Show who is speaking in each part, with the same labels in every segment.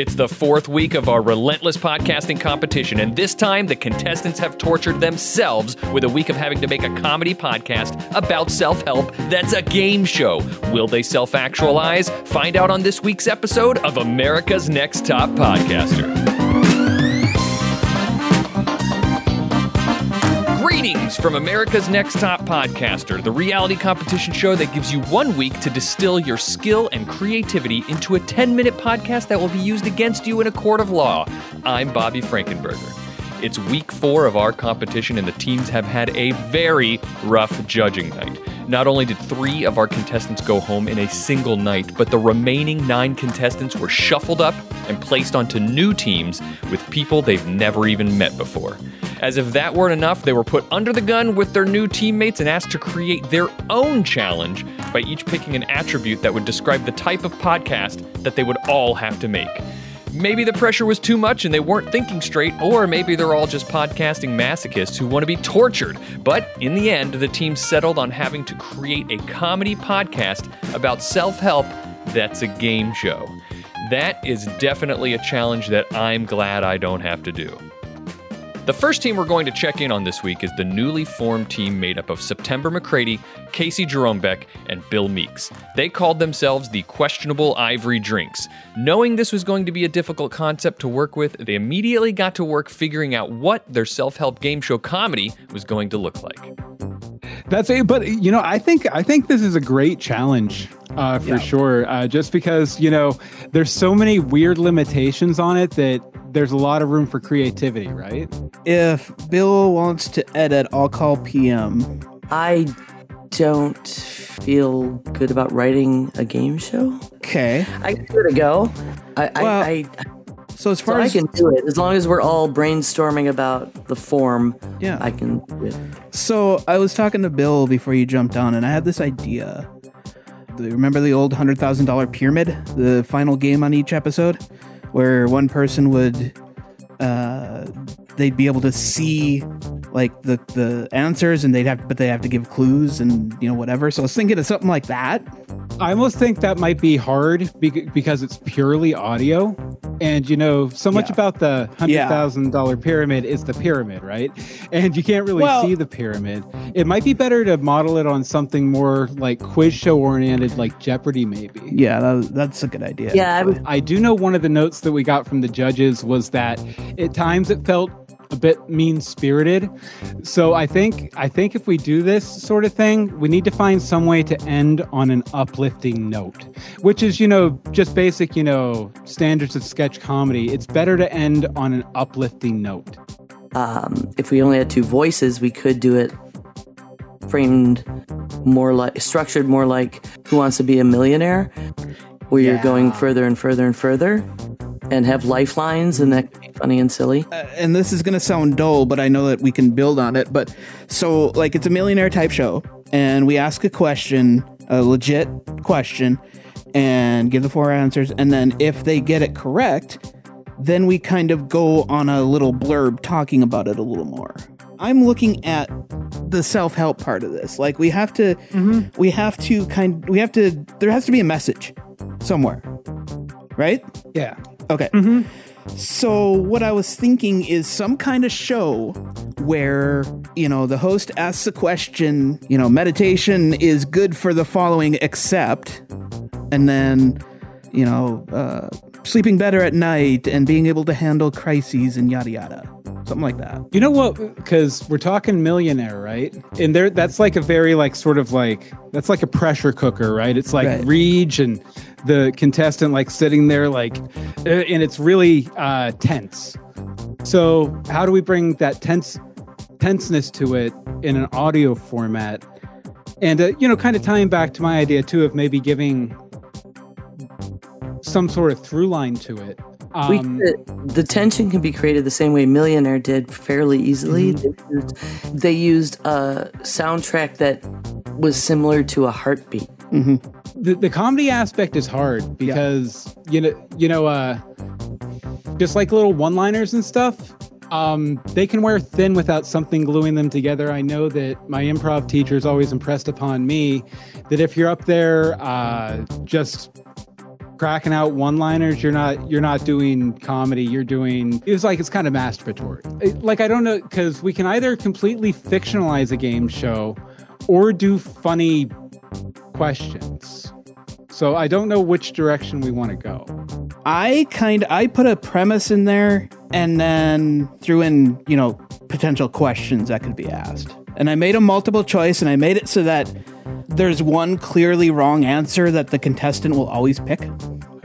Speaker 1: It's the fourth week of our relentless podcasting competition, and this time the contestants have tortured themselves with a week of having to make a comedy podcast about self help that's a game show. Will they self actualize? Find out on this week's episode of America's Next Top Podcaster. From America's Next Top Podcaster, the reality competition show that gives you one week to distill your skill and creativity into a 10 minute podcast that will be used against you in a court of law. I'm Bobby Frankenberger. It's week four of our competition, and the teams have had a very rough judging night. Not only did three of our contestants go home in a single night, but the remaining nine contestants were shuffled up and placed onto new teams with people they've never even met before. As if that weren't enough, they were put under the gun with their new teammates and asked to create their own challenge by each picking an attribute that would describe the type of podcast that they would all have to make. Maybe the pressure was too much and they weren't thinking straight, or maybe they're all just podcasting masochists who want to be tortured. But in the end, the team settled on having to create a comedy podcast about self help that's a game show. That is definitely a challenge that I'm glad I don't have to do. The first team we're going to check in on this week is the newly formed team made up of September McCready, Casey Jerome Beck, and Bill Meeks. They called themselves the Questionable Ivory Drinks. Knowing this was going to be a difficult concept to work with, they immediately got to work figuring out what their self help game show comedy was going to look like.
Speaker 2: That's it. But you know, I think I think this is a great challenge uh, for yeah. sure. Uh, just because you know, there's so many weird limitations on it that there's a lot of room for creativity, right?
Speaker 3: If Bill wants to edit, I'll call PM.
Speaker 4: I don't feel good about writing a game show.
Speaker 3: Okay.
Speaker 4: I give it a go. I, well, I, I,
Speaker 3: so as far so
Speaker 4: as I can do it, as long as we're all brainstorming about the form,
Speaker 3: yeah,
Speaker 4: I can do it.
Speaker 3: So I was talking to Bill before you jumped on, and I had this idea. Remember the old hundred thousand dollar pyramid, the final game on each episode? Where one person would uh, they'd be able to see like the the answers and they'd have but they have to give clues and you know whatever. So i was thinking of something like that.
Speaker 2: I almost think that might be hard because it's purely audio and you know, so much yeah. about the hundred thousand yeah. dollar pyramid is the pyramid, right? And you can't really well, see the pyramid. It might be better to model it on something more like quiz show oriented, like Jeopardy, maybe.
Speaker 3: Yeah, that, that's a good idea.
Speaker 4: Yeah,
Speaker 2: I, I do know one of the notes that we got from the judges was that at times it felt a bit mean spirited. So I think I think if we do this sort of thing, we need to find some way to end on an uplifting note, which is you know just basic you know standards of sketch comedy. It's better to end on an uplifting note.
Speaker 4: Um, if we only had two voices, we could do it framed more like structured more like Who Wants to Be a Millionaire, where yeah. you're going further and further and further and have lifelines, and that could be funny and silly.
Speaker 3: Uh, and this is going to sound dull, but I know that we can build on it. But so, like, it's a millionaire type show, and we ask a question, a legit question, and give the four answers. And then if they get it correct, then we kind of go on a little blurb talking about it a little more. I'm looking at the self-help part of this. Like we have to mm-hmm. we have to kind we have to there has to be a message somewhere. Right?
Speaker 2: Yeah.
Speaker 3: Okay. Mm-hmm. So what I was thinking is some kind of show where, you know, the host asks a question, you know, meditation is good for the following except and then, you know, uh, sleeping better at night and being able to handle crises and yada yada something like that.
Speaker 2: You know what? Because we're talking millionaire, right? And there, that's like a very like sort of like that's like a pressure cooker, right? It's like right. Reg and the contestant like sitting there like, uh, and it's really uh, tense. So how do we bring that tense tenseness to it in an audio format? And uh, you know, kind of tying back to my idea too of maybe giving some sort of through line to it
Speaker 4: um, could, the tension can be created the same way Millionaire did fairly easily. Mm-hmm. They, used, they, used, a soundtrack that was similar to a heartbeat.
Speaker 3: Mm-hmm.
Speaker 2: The, the comedy aspect is hard because yeah. you know you know uh, just like little one-liners and stuff. Um, they can wear thin without something gluing them together. I know that my improv teacher is always impressed upon me that if you're up there uh, just cracking out one-liners. You're not you're not doing comedy. You're doing. It's like it's kind of masturbatory. It, like I don't know because we can either completely fictionalize a game show, or do funny questions. So I don't know which direction we want to go.
Speaker 3: I kind I put a premise in there and then threw in, you know, potential questions that could be asked. And I made a multiple choice and I made it so that there's one clearly wrong answer that the contestant will always pick.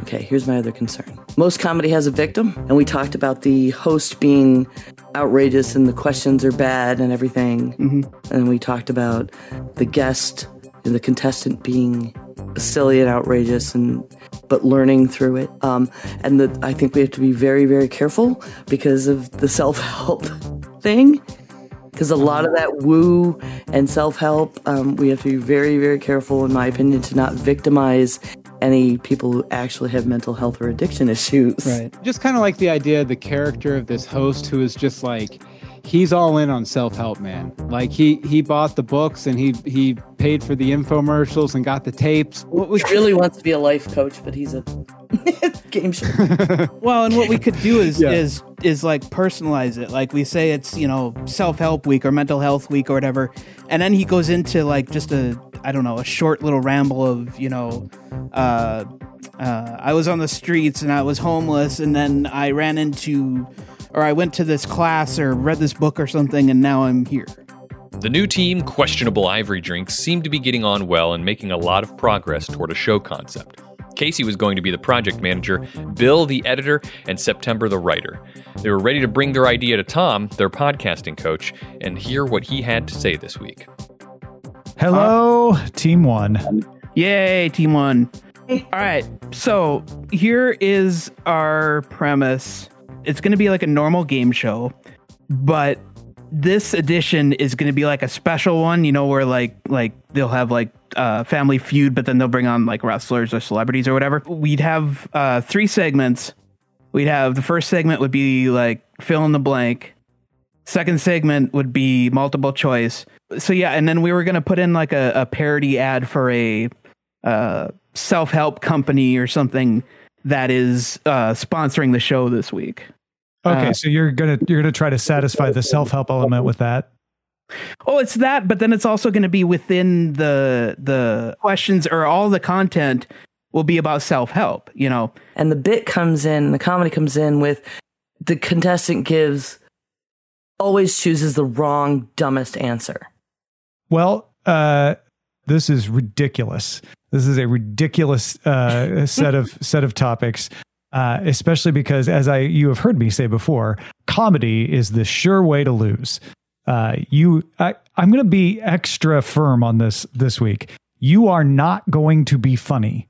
Speaker 4: Okay, here's my other concern. Most comedy has a victim, and we talked about the host being outrageous and the questions are bad and everything. Mm-hmm. And we talked about the guest and the contestant being silly and outrageous and but learning through it. Um, and the, I think we have to be very, very careful because of the self help thing. Because a lot of that woo and self help, um, we have to be very, very careful, in my opinion, to not victimize any people who actually have mental health or addiction issues.
Speaker 2: Right. Just kind of like the idea of the character of this host who is just like, he's all in on self-help man. Like he he bought the books and he he paid for the infomercials and got the tapes.
Speaker 4: What we really wants to be a life coach but he's a game show.
Speaker 3: Well and what we could do is yeah. is is like personalize it. Like we say it's you know self-help week or mental health week or whatever and then he goes into like just a i don't know a short little ramble of you know uh uh, I was on the streets and I was homeless, and then I ran into or I went to this class or read this book or something and now I'm here.
Speaker 1: The new team, Questionable Ivory Drinks, seemed to be getting on well and making a lot of progress toward a show concept. Casey was going to be the project manager, Bill the editor, and September the writer. They were ready to bring their idea to Tom, their podcasting coach, and hear what he had to say this week.
Speaker 5: Hello, uh, Team One.
Speaker 3: Yay, Team One. All right, so here is our premise it's going to be like a normal game show, but this edition is going to be like a special one, you know, where like like they'll have like uh, Family Feud, but then they'll bring on like wrestlers or celebrities or whatever. We'd have uh, three segments. We'd have the first segment would be like fill in the blank. Second segment would be multiple choice. So yeah, and then we were gonna put in like a, a parody ad for a uh, self help company or something that is uh, sponsoring the show this week.
Speaker 5: Okay, uh, so you're gonna you're gonna try to satisfy the self help element with that.
Speaker 3: Oh, it's that, but then it's also going to be within the the questions or all the content will be about self help. You know,
Speaker 4: and the bit comes in, the comedy comes in with the contestant gives always chooses the wrong dumbest answer.
Speaker 5: Well, uh, this is ridiculous. This is a ridiculous uh, set of set of topics. Uh, especially because, as I you have heard me say before, comedy is the sure way to lose. Uh, you, I, I'm going to be extra firm on this this week. You are not going to be funny.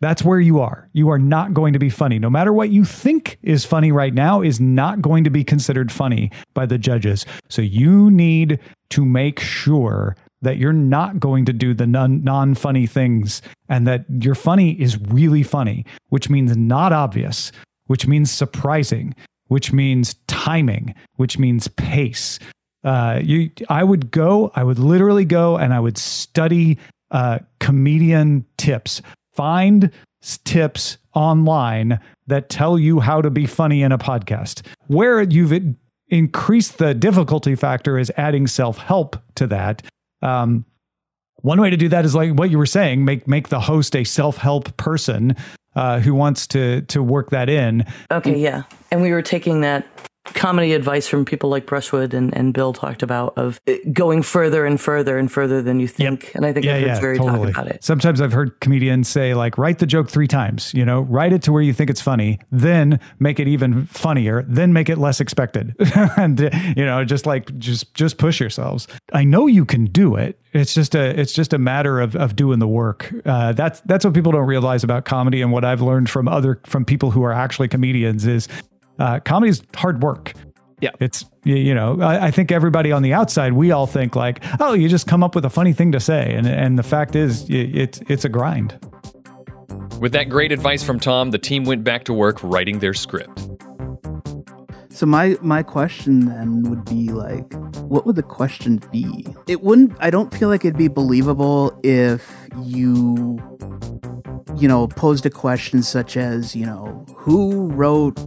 Speaker 5: That's where you are. You are not going to be funny. No matter what you think is funny right now, is not going to be considered funny by the judges. So you need to make sure that you're not going to do the non funny things and that your funny is really funny, which means not obvious, which means surprising, which means timing, which means pace. Uh, you, I would go, I would literally go and I would study uh, comedian tips. Find tips online that tell you how to be funny in a podcast. Where you've increased the difficulty factor is adding self help to that. Um, one way to do that is like what you were saying, make make the host a self help person uh, who wants to to work that in.
Speaker 4: Okay, yeah, and we were taking that comedy advice from people like Brushwood and, and Bill talked about of going further and further and further than you think. Yep. And I think yeah, I've heard yeah, Jerry totally. talk about it.
Speaker 5: Sometimes I've heard comedians say like, write the joke three times, you know, write it to where you think it's funny, then make it even funnier, then make it less expected. and, you know, just like, just, just push yourselves. I know you can do it. It's just a, it's just a matter of, of doing the work. Uh, that's, that's what people don't realize about comedy. And what I've learned from other, from people who are actually comedians is uh, comedy is hard work.
Speaker 3: Yeah.
Speaker 5: It's, you know, I, I, think everybody on the outside, we all think like, oh, you just come up with a funny thing to say. And, and the fact is, it's, it's a grind.
Speaker 1: With that great advice from Tom, the team went back to work writing their script.
Speaker 3: So my my question then would be like, what would the question be? It wouldn't. I don't feel like it'd be believable if you you know, posed a question such as, you know, who wrote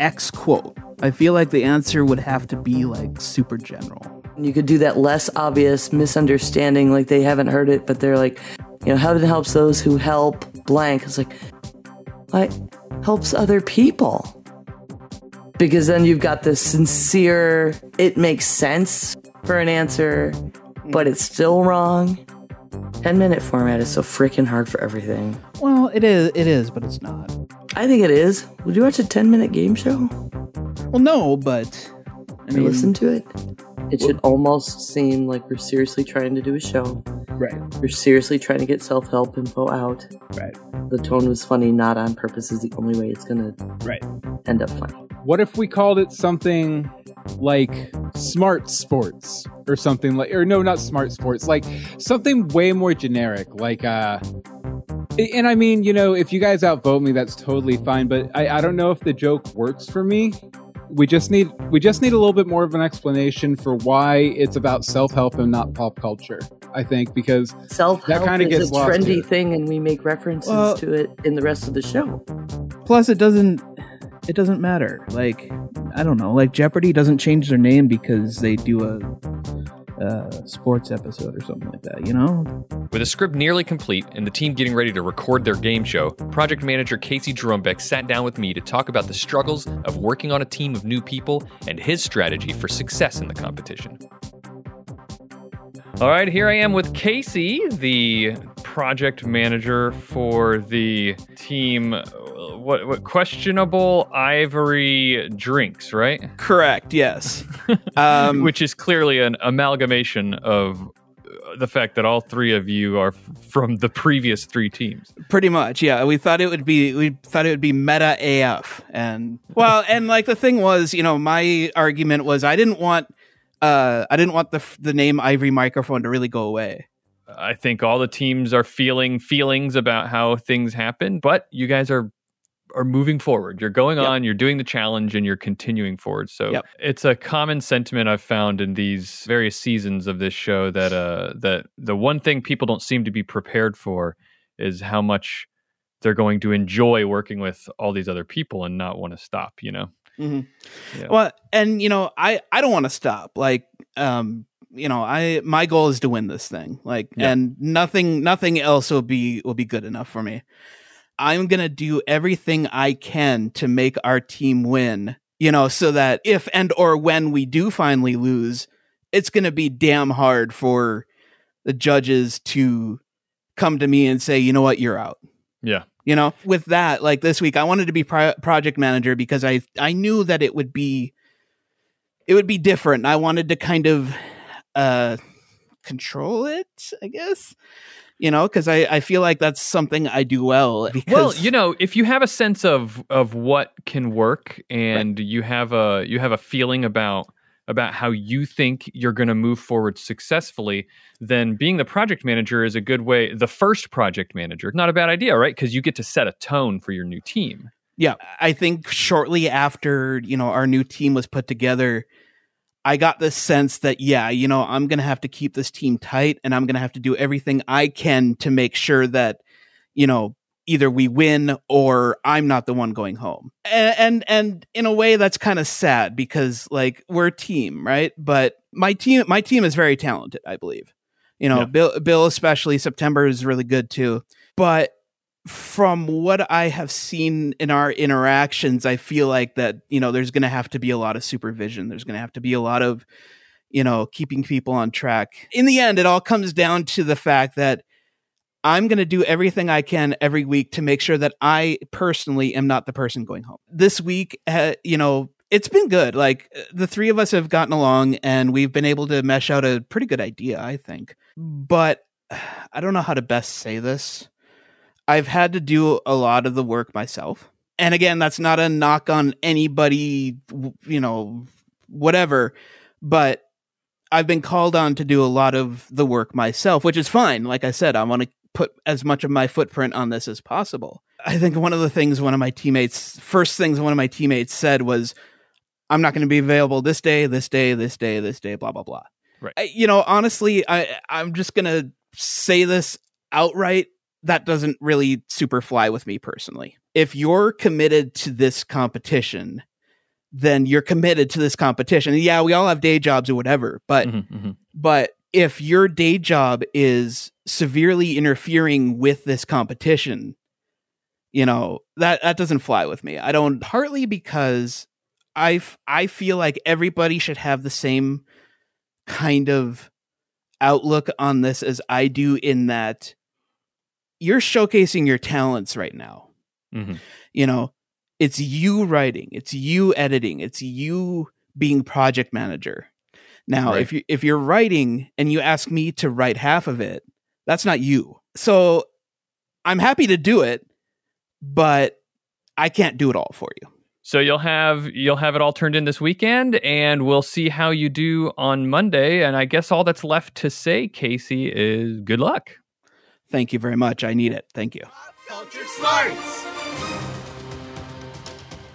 Speaker 3: X quote? I feel like the answer would have to be like super general.
Speaker 4: You could do that less obvious misunderstanding, like they haven't heard it, but they're like, you know, heaven helps those who help blank. It's like, what helps other people? Because then you've got the sincere, it makes sense for an answer, but it's still wrong. 10 minute format is so freaking hard for everything.
Speaker 3: Well, it is, it is, but it's not.
Speaker 4: I think it is. Would you watch a 10 minute game show?
Speaker 3: Well, no, but
Speaker 4: I mean, listen to it. It should almost seem like we're seriously trying to do a show.
Speaker 3: right,
Speaker 4: We're seriously trying to get self help info out.
Speaker 3: right,
Speaker 4: The tone was funny, not on purpose, is the only way it's going to
Speaker 3: right.
Speaker 4: end up funny.
Speaker 2: What if we called it something like smart sports or something like or no not smart sports like something way more generic like uh and I mean, you know, if you guys outvote me, that's totally fine. But I, I don't know if the joke works for me. We just need we just need a little bit more of an explanation for why it's about self help and not pop culture. I think because
Speaker 4: Self help
Speaker 2: kinda
Speaker 4: is
Speaker 2: gets
Speaker 4: a trendy
Speaker 2: here.
Speaker 4: thing, and we make references
Speaker 3: Well-
Speaker 4: to it in the rest of the show.
Speaker 3: Plus, it doesn't. It doesn't matter. Like, I don't know. Like Jeopardy doesn't change their name because they do a, a sports episode or something like that. You know?
Speaker 1: With a script nearly complete and the team getting ready to record their game show, project manager Casey Jeromebeck sat down with me to talk about the struggles of working on a team of new people and his strategy for success in the competition. All right, here I am with Casey, the project manager for the team. uh, What, what questionable ivory drinks, right?
Speaker 3: Correct. Yes. Um,
Speaker 1: Which is clearly an amalgamation of uh, the fact that all three of you are f- from the previous three teams.
Speaker 3: Pretty much, yeah. We thought it would be we thought it would be meta AF, and well, and like the thing was, you know, my argument was I didn't want uh I didn't want the f- the name Ivory Microphone to really go away.
Speaker 1: I think all the teams are feeling feelings about how things happen, but you guys are are moving forward. You're going
Speaker 3: Yep.
Speaker 1: on, you're doing the challenge and you're continuing forward. So
Speaker 3: Yep.
Speaker 1: it's a common sentiment I've found in these various seasons of this show that uh that the one thing people don't seem to be prepared for is how much they're going to enjoy working with all these other people and not want to stop, you know.
Speaker 3: Mm-hmm.
Speaker 1: Yeah.
Speaker 3: Well, and you know, I I don't want to stop. Like, um, you know, I my goal is to win this thing. Like,
Speaker 1: Yeah.
Speaker 3: and nothing nothing else will be will be good enough for me. I'm gonna do everything I can to make our team win. You know, so that if and or when we do finally lose, it's gonna be damn hard for the judges to come to me and say, you know what, you're out
Speaker 1: Yeah.
Speaker 3: you know with that like this week i wanted to be pro- project manager because i i knew that it would be it would be different i wanted to kind of uh control it i guess you know because i i feel like that's something i do well because
Speaker 1: Well, you know, if you have a sense of of what can work and you have a you have a feeling about about how you think you're going to move forward successfully, then being the project manager is a good way. The first project manager, not a bad idea, right? Because you get to set a tone for your new team.
Speaker 3: yeah i think shortly after you know our new team was put together i got this sense that yeah you know i'm gonna have to keep this team tight and i'm gonna have to do everything i can to make sure that you know either we win or i'm not the one going home. And and, and in a way that's kind of sad because like we're a team right? But my team my team is very talented i believe. You know
Speaker 1: Yeah.
Speaker 3: bill bill especially september is really good too. But from what I have seen in our interactions, I feel like that, you know, there's going to have to be a lot of supervision. There's going to have to be a lot of, you know, keeping people on track. In the end, it all comes down to the fact that I'm going to do everything I can every week to make sure that I personally am not the person going home. This week, uh, you know, it's been good. Like uh, the three of us have gotten along and we've been able to mesh out a pretty good idea, I think. But I don't know how to best say this. I've had to do a lot of the work myself. And again, that's not a knock on anybody, you know, whatever, but I've been called on to do a lot of the work myself, which is fine. Like I said, I want to put as much of my footprint on this as possible. I think one of the things one of my teammates, first things one of my teammates said was, I'm not going to be available this day, this day, this day, this day, blah, blah, blah.
Speaker 1: Right.
Speaker 3: I, you know, honestly, I, I'm just going to say this outright that doesn't really super fly with me personally. If you're committed to this competition, then you're committed to this competition. And yeah, we all have day jobs or whatever, but mm-hmm, mm-hmm. but if your day job is severely interfering with this competition, you know, that that doesn't fly with me. I don't partly because I I feel like everybody should have the same kind of outlook on this as I do in that you're showcasing your talents right now. Mm-hmm. You know, it's you writing, it's you editing, it's you being project manager. Now, right. if you if you're writing and you ask me to write half of it, that's not you. So I'm happy to do it, but I can't do it all for you.
Speaker 1: So you'll have you'll have it all turned in this weekend, and we'll see how you do on Monday. And I guess all that's left to say, Casey, is good luck.
Speaker 3: Thank you very much. I need it. Thank you.
Speaker 6: Pop Culture Smarts.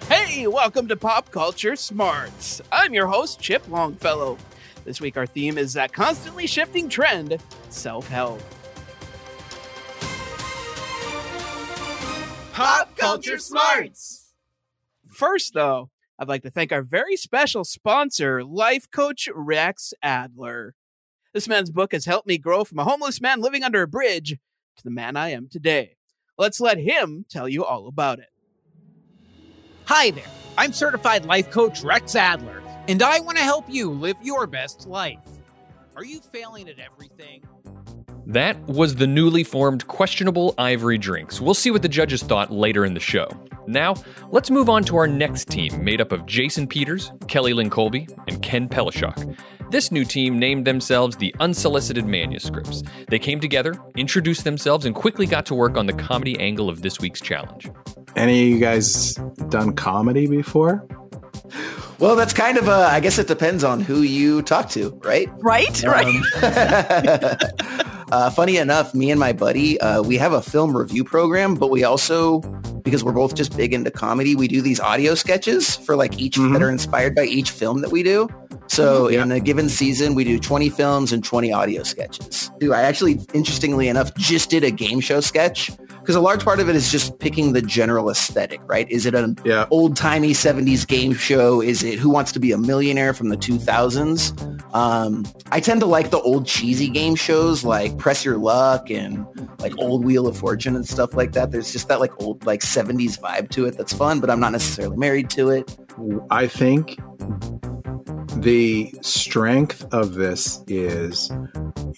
Speaker 3: Hey, welcome to Pop Culture Smarts. I'm your host, Chip Longfellow. This week, our theme is that constantly shifting trend self help.
Speaker 6: Pop Culture Smarts.
Speaker 3: First, though, I'd like to thank our very special sponsor, life coach Rex Adler. This man's book has helped me grow from a homeless man living under a bridge to the man I am today. Let's let him tell you all about it.
Speaker 7: Hi there. I'm certified life coach Rex Adler, and I want to help you live your best life. Are you failing at everything?
Speaker 1: That was the newly formed Questionable Ivory Drinks. We'll see what the judges thought later in the show. Now, let's move on to our next team, made up of Jason Peters, Kelly Lynn Colby, and Ken Pelishok. This new team named themselves the Unsolicited Manuscripts. They came together, introduced themselves, and quickly got to work on the comedy angle of this week's challenge.
Speaker 8: Any of you guys done comedy before?
Speaker 9: Well, that's kind of a. I guess it depends on who you talk to, right?
Speaker 10: Right, um, right.
Speaker 9: uh, funny enough, me and my buddy, uh, we have a film review program, but we also, because we're both just big into comedy, we do these audio sketches for like each mm-hmm. that are inspired by each film that we do. So yeah. in a given season, we do 20 films and 20 audio sketches. Do I actually, interestingly enough, just did a game show sketch because a large part of it is just picking the general aesthetic, right? Is it an yeah. old timey 70s game show? Is it Who Wants to Be a Millionaire from the 2000s? Um, I tend to like the old cheesy game shows like Press Your Luck and like Old Wheel of Fortune and stuff like that. There's just that like old like 70s vibe to it that's fun, but I'm not necessarily married to it.
Speaker 8: I think the strength of this is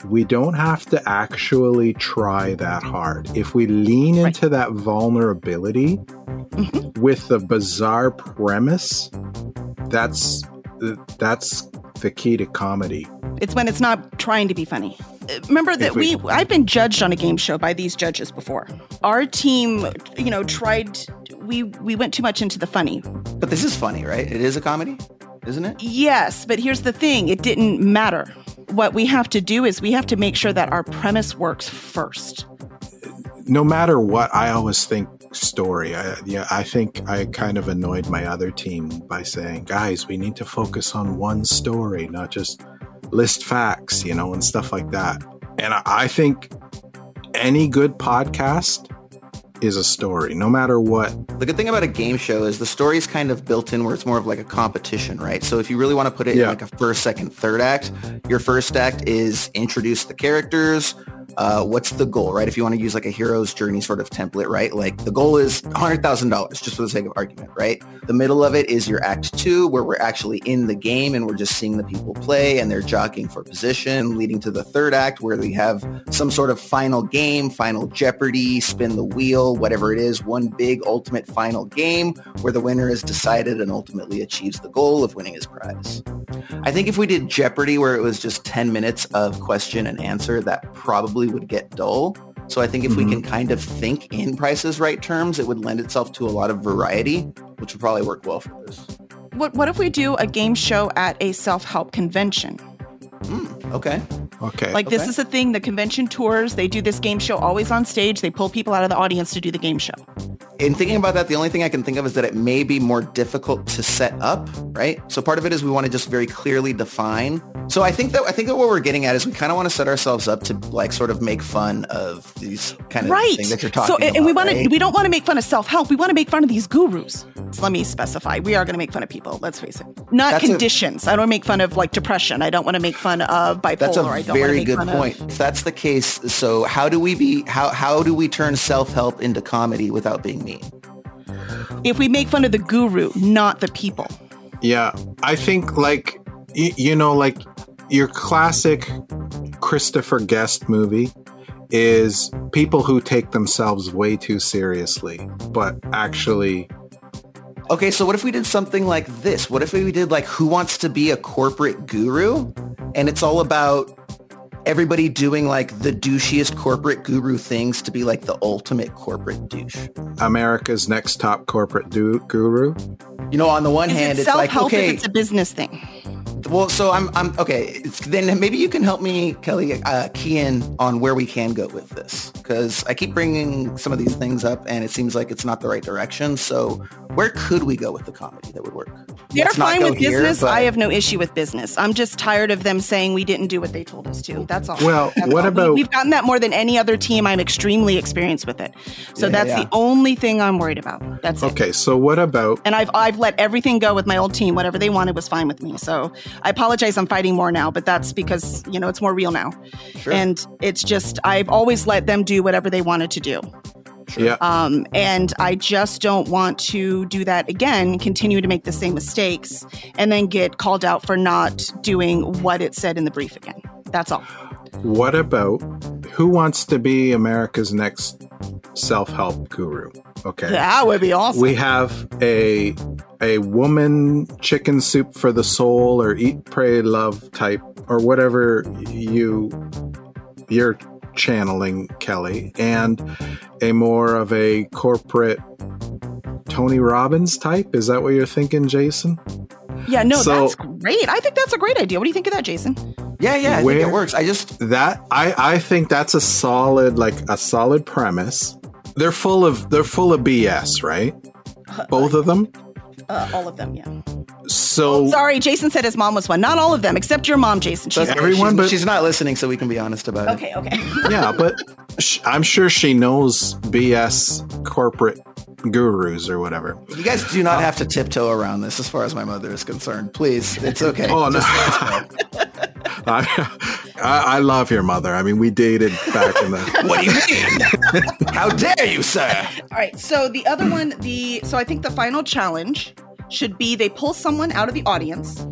Speaker 8: we don't have to actually try that hard. If we lean right. into that vulnerability mm-hmm. with the bizarre premise, that's that's the key to comedy.
Speaker 10: It's when it's not trying to be funny. Remember that we, we I've been judged on a game show by these judges before. Our team, you know, tried we we went too much into the funny.
Speaker 9: But this is funny, right? It is a comedy? Isn't it?
Speaker 10: Yes, but here's the thing it didn't matter. What we have to do is we have to make sure that our premise works first.
Speaker 8: No matter what, I always think story. I, yeah, I think I kind of annoyed my other team by saying, guys, we need to focus on one story, not just list facts, you know, and stuff like that. And I, I think any good podcast is a story, no matter what.
Speaker 9: The good thing about a game show is the story is kind of built in where it's more of like a competition, right? So if you really want to put it yeah. in like a first, second, third act, your first act is introduce the characters, uh, what's the goal, right? If you want to use like a hero's journey sort of template, right? Like the goal is $100,000 just for the sake of argument, right? The middle of it is your act two where we're actually in the game and we're just seeing the people play and they're jockeying for position, leading to the third act where we have some sort of final game, final Jeopardy, spin the wheel, whatever it is, one big ultimate final game where the winner is decided and ultimately achieves the goal of winning his prize. I think if we did Jeopardy where it was just 10 minutes of question and answer, that probably would get dull. So I think if mm-hmm. we can kind of think in prices right terms, it would lend itself to a lot of variety, which would probably work well for this.
Speaker 10: What What if we do a game show at a self help convention?
Speaker 9: Mm, okay.
Speaker 8: Okay.
Speaker 10: Like this is a thing. The convention tours. They do this game show always on stage. They pull people out of the audience to do the game show.
Speaker 9: In thinking about that, the only thing I can think of is that it may be more difficult to set up, right? So part of it is we want to just very clearly define. So I think that I think that what we're getting at is we kind of want to set ourselves up to like sort of make fun of these kind of
Speaker 10: right.
Speaker 9: things that you're talking
Speaker 10: so,
Speaker 9: about.
Speaker 10: and we want
Speaker 9: right?
Speaker 10: to we don't want to make fun of self-help. We want to make fun of these gurus. So let me specify. We are going to make fun of people, let's face it. Not
Speaker 9: That's
Speaker 10: conditions. I don't make fun of like depression. I don't want to make fun of bipolar.
Speaker 9: That's a
Speaker 10: I don't
Speaker 9: very good point.
Speaker 10: Of,
Speaker 9: If that's the case, so how do we be how how do we turn self-help into comedy without being mean?
Speaker 10: if we make fun of the guru, not the people.
Speaker 8: Yeah, I think like y- you know, like your classic Christopher Guest movie is people who take themselves way too seriously, but actually
Speaker 9: Okay, so what if we did something like this? What if we did like Who Wants to Be a Corporate Guru? And it's all about everybody doing like the douchiest corporate guru things to be like the ultimate corporate douche.
Speaker 8: America's next top corporate du- guru.
Speaker 9: You know, on the one
Speaker 10: Is
Speaker 9: hand,
Speaker 10: it
Speaker 9: it's like okay,
Speaker 10: if it's a business thing?
Speaker 9: Well, so I'm I'm okay. Then maybe you can help me, Kelly, uh, key in on where we can go with this because I keep bringing some of these things up, and it seems like it's not the right direction. So, where could we go with the comedy that would work?
Speaker 10: They're
Speaker 9: Let's
Speaker 10: fine
Speaker 9: go
Speaker 10: with
Speaker 9: here,
Speaker 10: business.
Speaker 9: but-
Speaker 10: I have no issue with business. I'm just tired of them saying we didn't do what they told us to. That's all.
Speaker 8: Well,
Speaker 10: That's
Speaker 8: what
Speaker 10: all.
Speaker 8: about-
Speaker 10: We, have gotten that more than any other team. I'm extremely experienced with it. So
Speaker 9: Yeah,
Speaker 10: that's
Speaker 9: yeah.
Speaker 10: the only thing I'm worried about. That's it.
Speaker 8: Okay, so what about
Speaker 10: And I've I've let everything go with my old team. Whatever they wanted was fine with me. So I apologize. I'm fighting more now, but that's because you know it's more real now.
Speaker 9: Sure.
Speaker 10: And it's just I've always let them do whatever they wanted to do.
Speaker 8: yeah?
Speaker 10: Um, and I just don't want to do that again, continue to make the same mistakes, and then get called out for not doing what it said in the brief again. That's all.
Speaker 8: What about who wants to be America's next self-help guru? Okay.
Speaker 10: That would be awesome.
Speaker 8: We have a a woman chicken soup for the soul or eat pray love type or whatever you you're channeling Kelly and a more of a corporate Tony Robbins type is that what you're thinking Jason?
Speaker 10: yeah, no,
Speaker 8: so-
Speaker 10: that's great. I think that's a great idea. What do you think of that, Jason?
Speaker 9: Yeah, yeah, I think it works. I just
Speaker 8: That I I think that's a solid like a solid premise. They're full of they're full of BS, right? Both of them.
Speaker 10: Uh, all of them, yeah.
Speaker 8: So
Speaker 10: Sorry, Jason said his mom was one. Not all of them, except your mom, Jason. She's
Speaker 9: that's-
Speaker 8: everyone,
Speaker 9: she's,
Speaker 8: but-
Speaker 9: she's not listening, so we can be honest about it.
Speaker 10: okay. Okay.
Speaker 8: yeah, but sh- I'm sure she knows BS corporate gurus or whatever.
Speaker 9: You guys do not have to tiptoe around this, as far as my mother is concerned. Please, it's okay.
Speaker 8: Oh no.
Speaker 9: Just-
Speaker 8: I, I I love your mother. I mean, we dated back in the.
Speaker 9: what do you mean? How dare you, sir?
Speaker 10: All right. So the other one, the so I think the final challenge should be they pull someone out of the audience.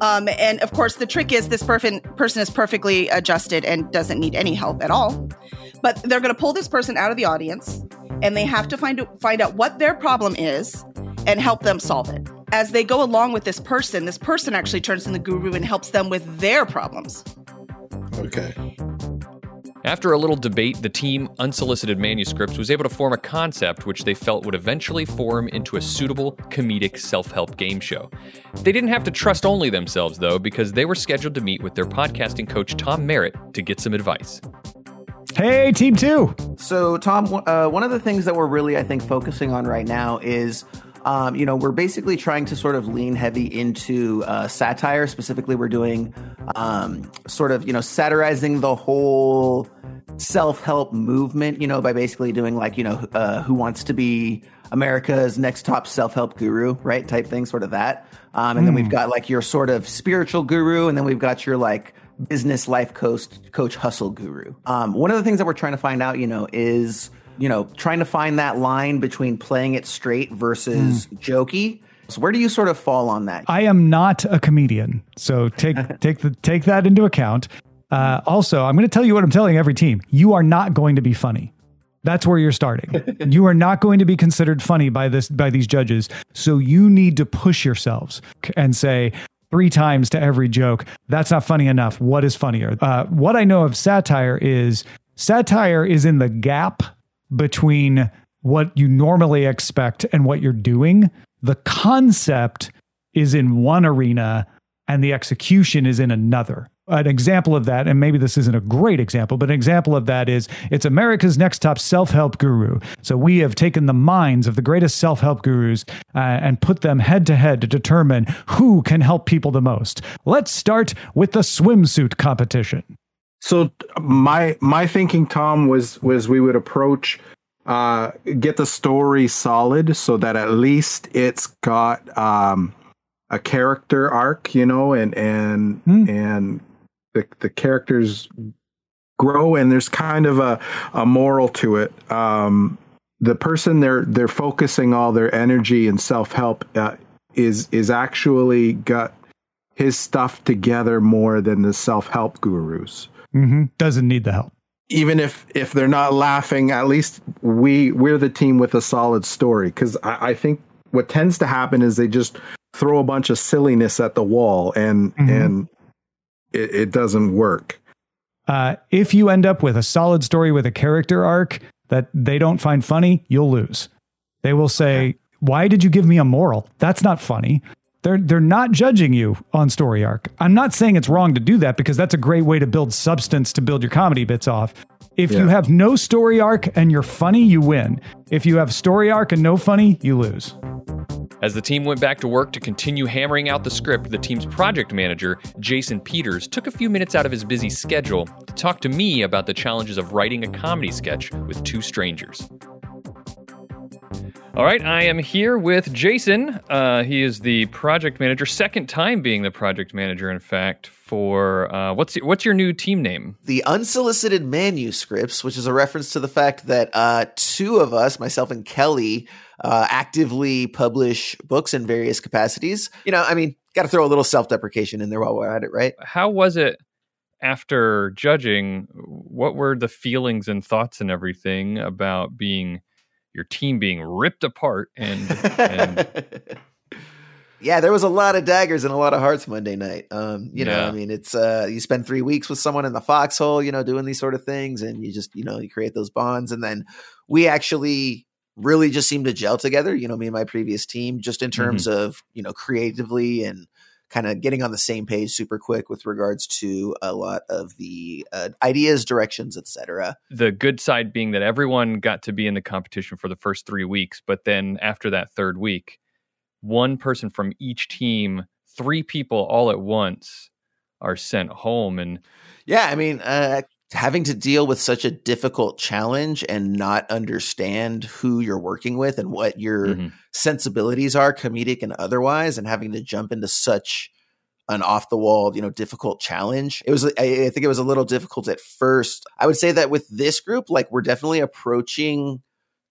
Speaker 10: Um, and of course, the trick is this person person is perfectly adjusted and doesn't need any help at all. But they're going to pull this person out of the audience, and they have to find find out what their problem is and help them solve it. As they go along with this person, this person actually turns into the guru and helps them with their problems.
Speaker 8: Okay.
Speaker 1: After a little debate, the team Unsolicited Manuscripts was able to form a concept which they felt would eventually form into a suitable comedic self help game show. They didn't have to trust only themselves, though, because they were scheduled to meet with their podcasting coach, Tom Merritt, to get some advice.
Speaker 5: Hey, team two.
Speaker 9: So, Tom, uh, one of the things that we're really, I think, focusing on right now is, um, you know, we're basically trying to sort of lean heavy into uh, satire. Specifically, we're doing um, sort of, you know, satirizing the whole self-help movement. You know, by basically doing like, you know, uh, who wants to be America's next top self-help guru, right? Type thing, sort of that. Um, and then we've got like your sort of spiritual guru, and then we've got your like business life coach coach hustle guru. Um, one of the things that we're trying to find out, you know, is you know trying to find that line between playing it straight versus jokey. So where do you sort of fall on that?
Speaker 5: I am not a comedian, so take take the take that into account. Uh, also, I'm going to tell you what I'm telling every team: you are not going to be funny. That's where you're starting. you are not going to be considered funny by this by these judges. So you need to push yourselves and say three times to every joke. That's not funny enough. What is funnier? Uh, what I know of satire is satire is in the gap between what you normally expect and what you're doing. The concept is in one arena and the execution is in another. an example of that, and maybe this isn't a great example, but an example of that is it's America's Next Top Self Help Guru. So we have taken the minds of the greatest self help gurus uh, and put them head to head to determine who can help people the most. Let's start with the swimsuit competition.
Speaker 8: So my my thinking, Tom, was was we would approach uh, get the story solid so that at least it's got um, a character arc, you know, and and mm. and the the characters grow and there's kind of a, a moral to it. Um, the person they're they're focusing all their energy and self help uh, is is actually got his stuff together more than the self help gurus.
Speaker 5: Mm-hmm. Doesn't need the help.
Speaker 8: Even if if they're not laughing, at least we we're the team with a solid story. Because I, I think what tends to happen is they just throw a bunch of silliness at the wall and mm-hmm. and it, it, doesn't work.
Speaker 5: Uh, if you end up with a solid story with a character arc that they don't find funny, you'll lose. They will say, "Why did you give me a moral? That's not funny." They're they're not judging you on story arc. I'm not saying it's wrong to do that because that's a great way to build substance to build your comedy bits off. If yeah. you have no story arc and you're funny, you win. If you have story arc and no funny, you lose.
Speaker 1: As the team went back to work to continue hammering out the script, the team's project manager, Jason Peters, took a few minutes out of his busy schedule to talk to me about the challenges of writing a comedy sketch with two strangers. All right, I am here with Jason. Uh, he is the project manager, second time being the project manager, in fact. For uh, what's what's your new team name?
Speaker 9: The Unsolicited Manuscripts, which is a reference to the fact that uh, two of us, myself and Kelly, uh, actively publish books in various capacities. You know, I mean, got to throw a little self deprecation in there while we're at it, right?
Speaker 1: How was it after judging? What were the feelings and thoughts and everything about being your team being ripped apart and, and
Speaker 9: yeah, there was a lot of daggers and a lot of hearts Monday night. Um, you know, I mean, it's uh, you spend three weeks with someone in the foxhole, you know, doing these sort of things, and you just, you know, you create those bonds, and then we actually really just seem to gel together. You know, me and my previous team, just in terms mm-hmm. of you know creatively and kind of getting on the same page super quick with regards to a lot of the uh, ideas, directions, etc.
Speaker 1: The good side being that everyone got to be in the competition for the first three weeks, but then after that third week, one person from each team, three people all at once, are sent home and
Speaker 9: yeah i mean uh, having to deal with such a difficult challenge and not understand who you're working with and what your mm-hmm. sensibilities are comedic and otherwise and having to jump into such an off the wall you know difficult challenge it was I, I think it was a little difficult at first i would say that with this group like we're definitely approaching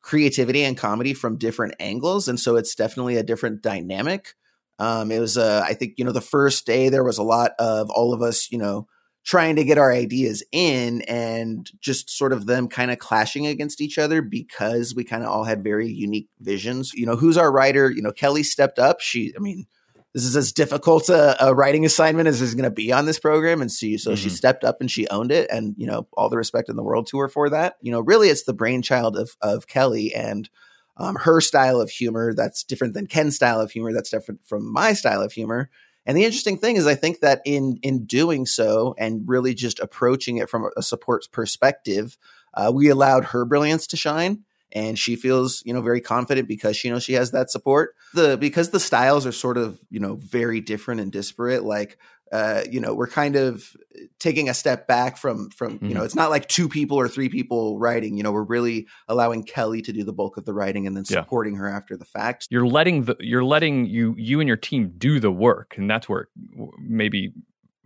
Speaker 9: creativity and comedy from different angles and so it's definitely a different dynamic um it was uh i think you know the first day there was a lot of all of us you know trying to get our ideas in and just sort of them kind of clashing against each other because we kind of all had very unique visions. You know, who's our writer? You know, Kelly stepped up. She, I mean, this is as difficult a, a writing assignment as is going to be on this program. And so, so mm-hmm. she stepped up and she owned it. And, you know, all the respect in the world to her for that. You know, really it's the brainchild of, of Kelly and um, her style of humor that's different than Ken's style of humor. That's different from my style of humor. And the interesting thing is, I think that in in doing so and really just approaching it from a support perspective, uh, we allowed her brilliance to shine, and she feels you know very confident because she knows she has that support. The because the styles are sort of you know very different and disparate. Like uh, you know, we're kind of taking a step back from from mm-hmm. you know, mm-hmm. it's not like two people or three people writing. You know, we're really allowing Kelly to do the bulk of the writing and then supporting yeah. her after the fact.
Speaker 1: You're letting the you're letting you you and your team do the work, and that's where maybe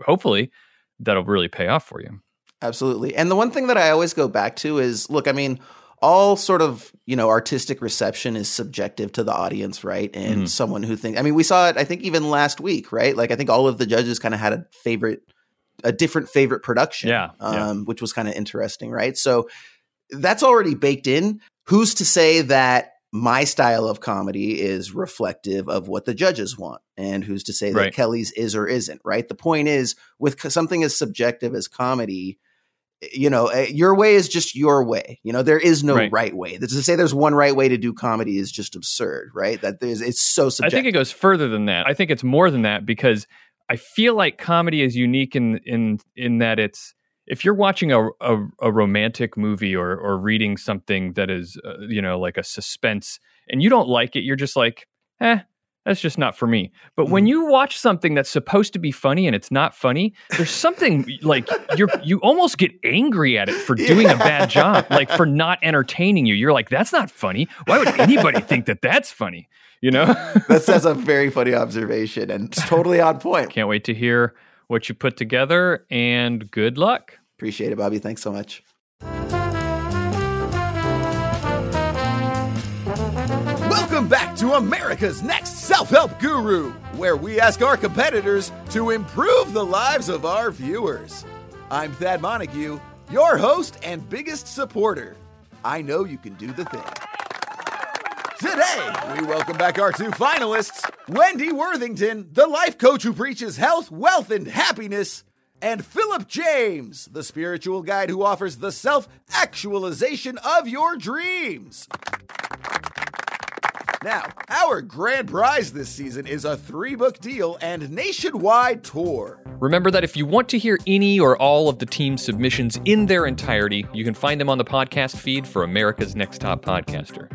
Speaker 1: hopefully that'll really pay off for you.
Speaker 9: Absolutely. And the one thing that I always go back to is look, I mean, all sort of you know artistic reception is subjective to the audience right? And mm-hmm. someone who thinks i mean we saw it i think even last week right? Like i think all of the judges kind of had a favorite a different favorite production
Speaker 1: yeah, um,
Speaker 9: yeah. which was kind of interesting right? So that's already baked in. Who's to say that my style of comedy is reflective of what the judges want? And who's to say that kelly's is or isn't right? The point is with something as subjective as comedy you know, eh, your way is just your way. You know, there is no right, right way. To say there's one right way to do comedy is just absurd, right? That there's it's so subjective.
Speaker 1: I think it goes further than that. I think it's more than that because I feel like comedy is unique in in in that it's if you're watching a, a, a romantic movie or or reading something that is uh, you know like a suspense and you don't like it, you're just like, eh, that's just not for me. But when mm-hmm. you watch something that's supposed to be funny and it's not funny, there's something like you you almost get angry at it for doing yeah. a bad job, like for not entertaining you. You're like, that's not funny. Why would anybody think that that's funny? You know,
Speaker 9: that's, that's a very funny observation and it's totally on point.
Speaker 1: Can't wait to hear what you put together and good luck.
Speaker 9: Appreciate it, Bobby. Thanks so much.
Speaker 6: Welcome back to America's Next Self Help Guru, where we ask our competitors to improve the lives of our viewers. I'm Thad Montague, your host and biggest supporter. I know you can do the thing. Today, we welcome back our two finalists Wendy Worthington, the life coach who preaches health, wealth, and happiness, and Philip James, the spiritual guide who offers the self actualization of your dreams. Now, our grand prize this season is a three book deal and nationwide tour.
Speaker 1: Remember that if you want to hear any or all of the team's submissions in their entirety, you can find them on the podcast feed for America's Next Top Podcaster.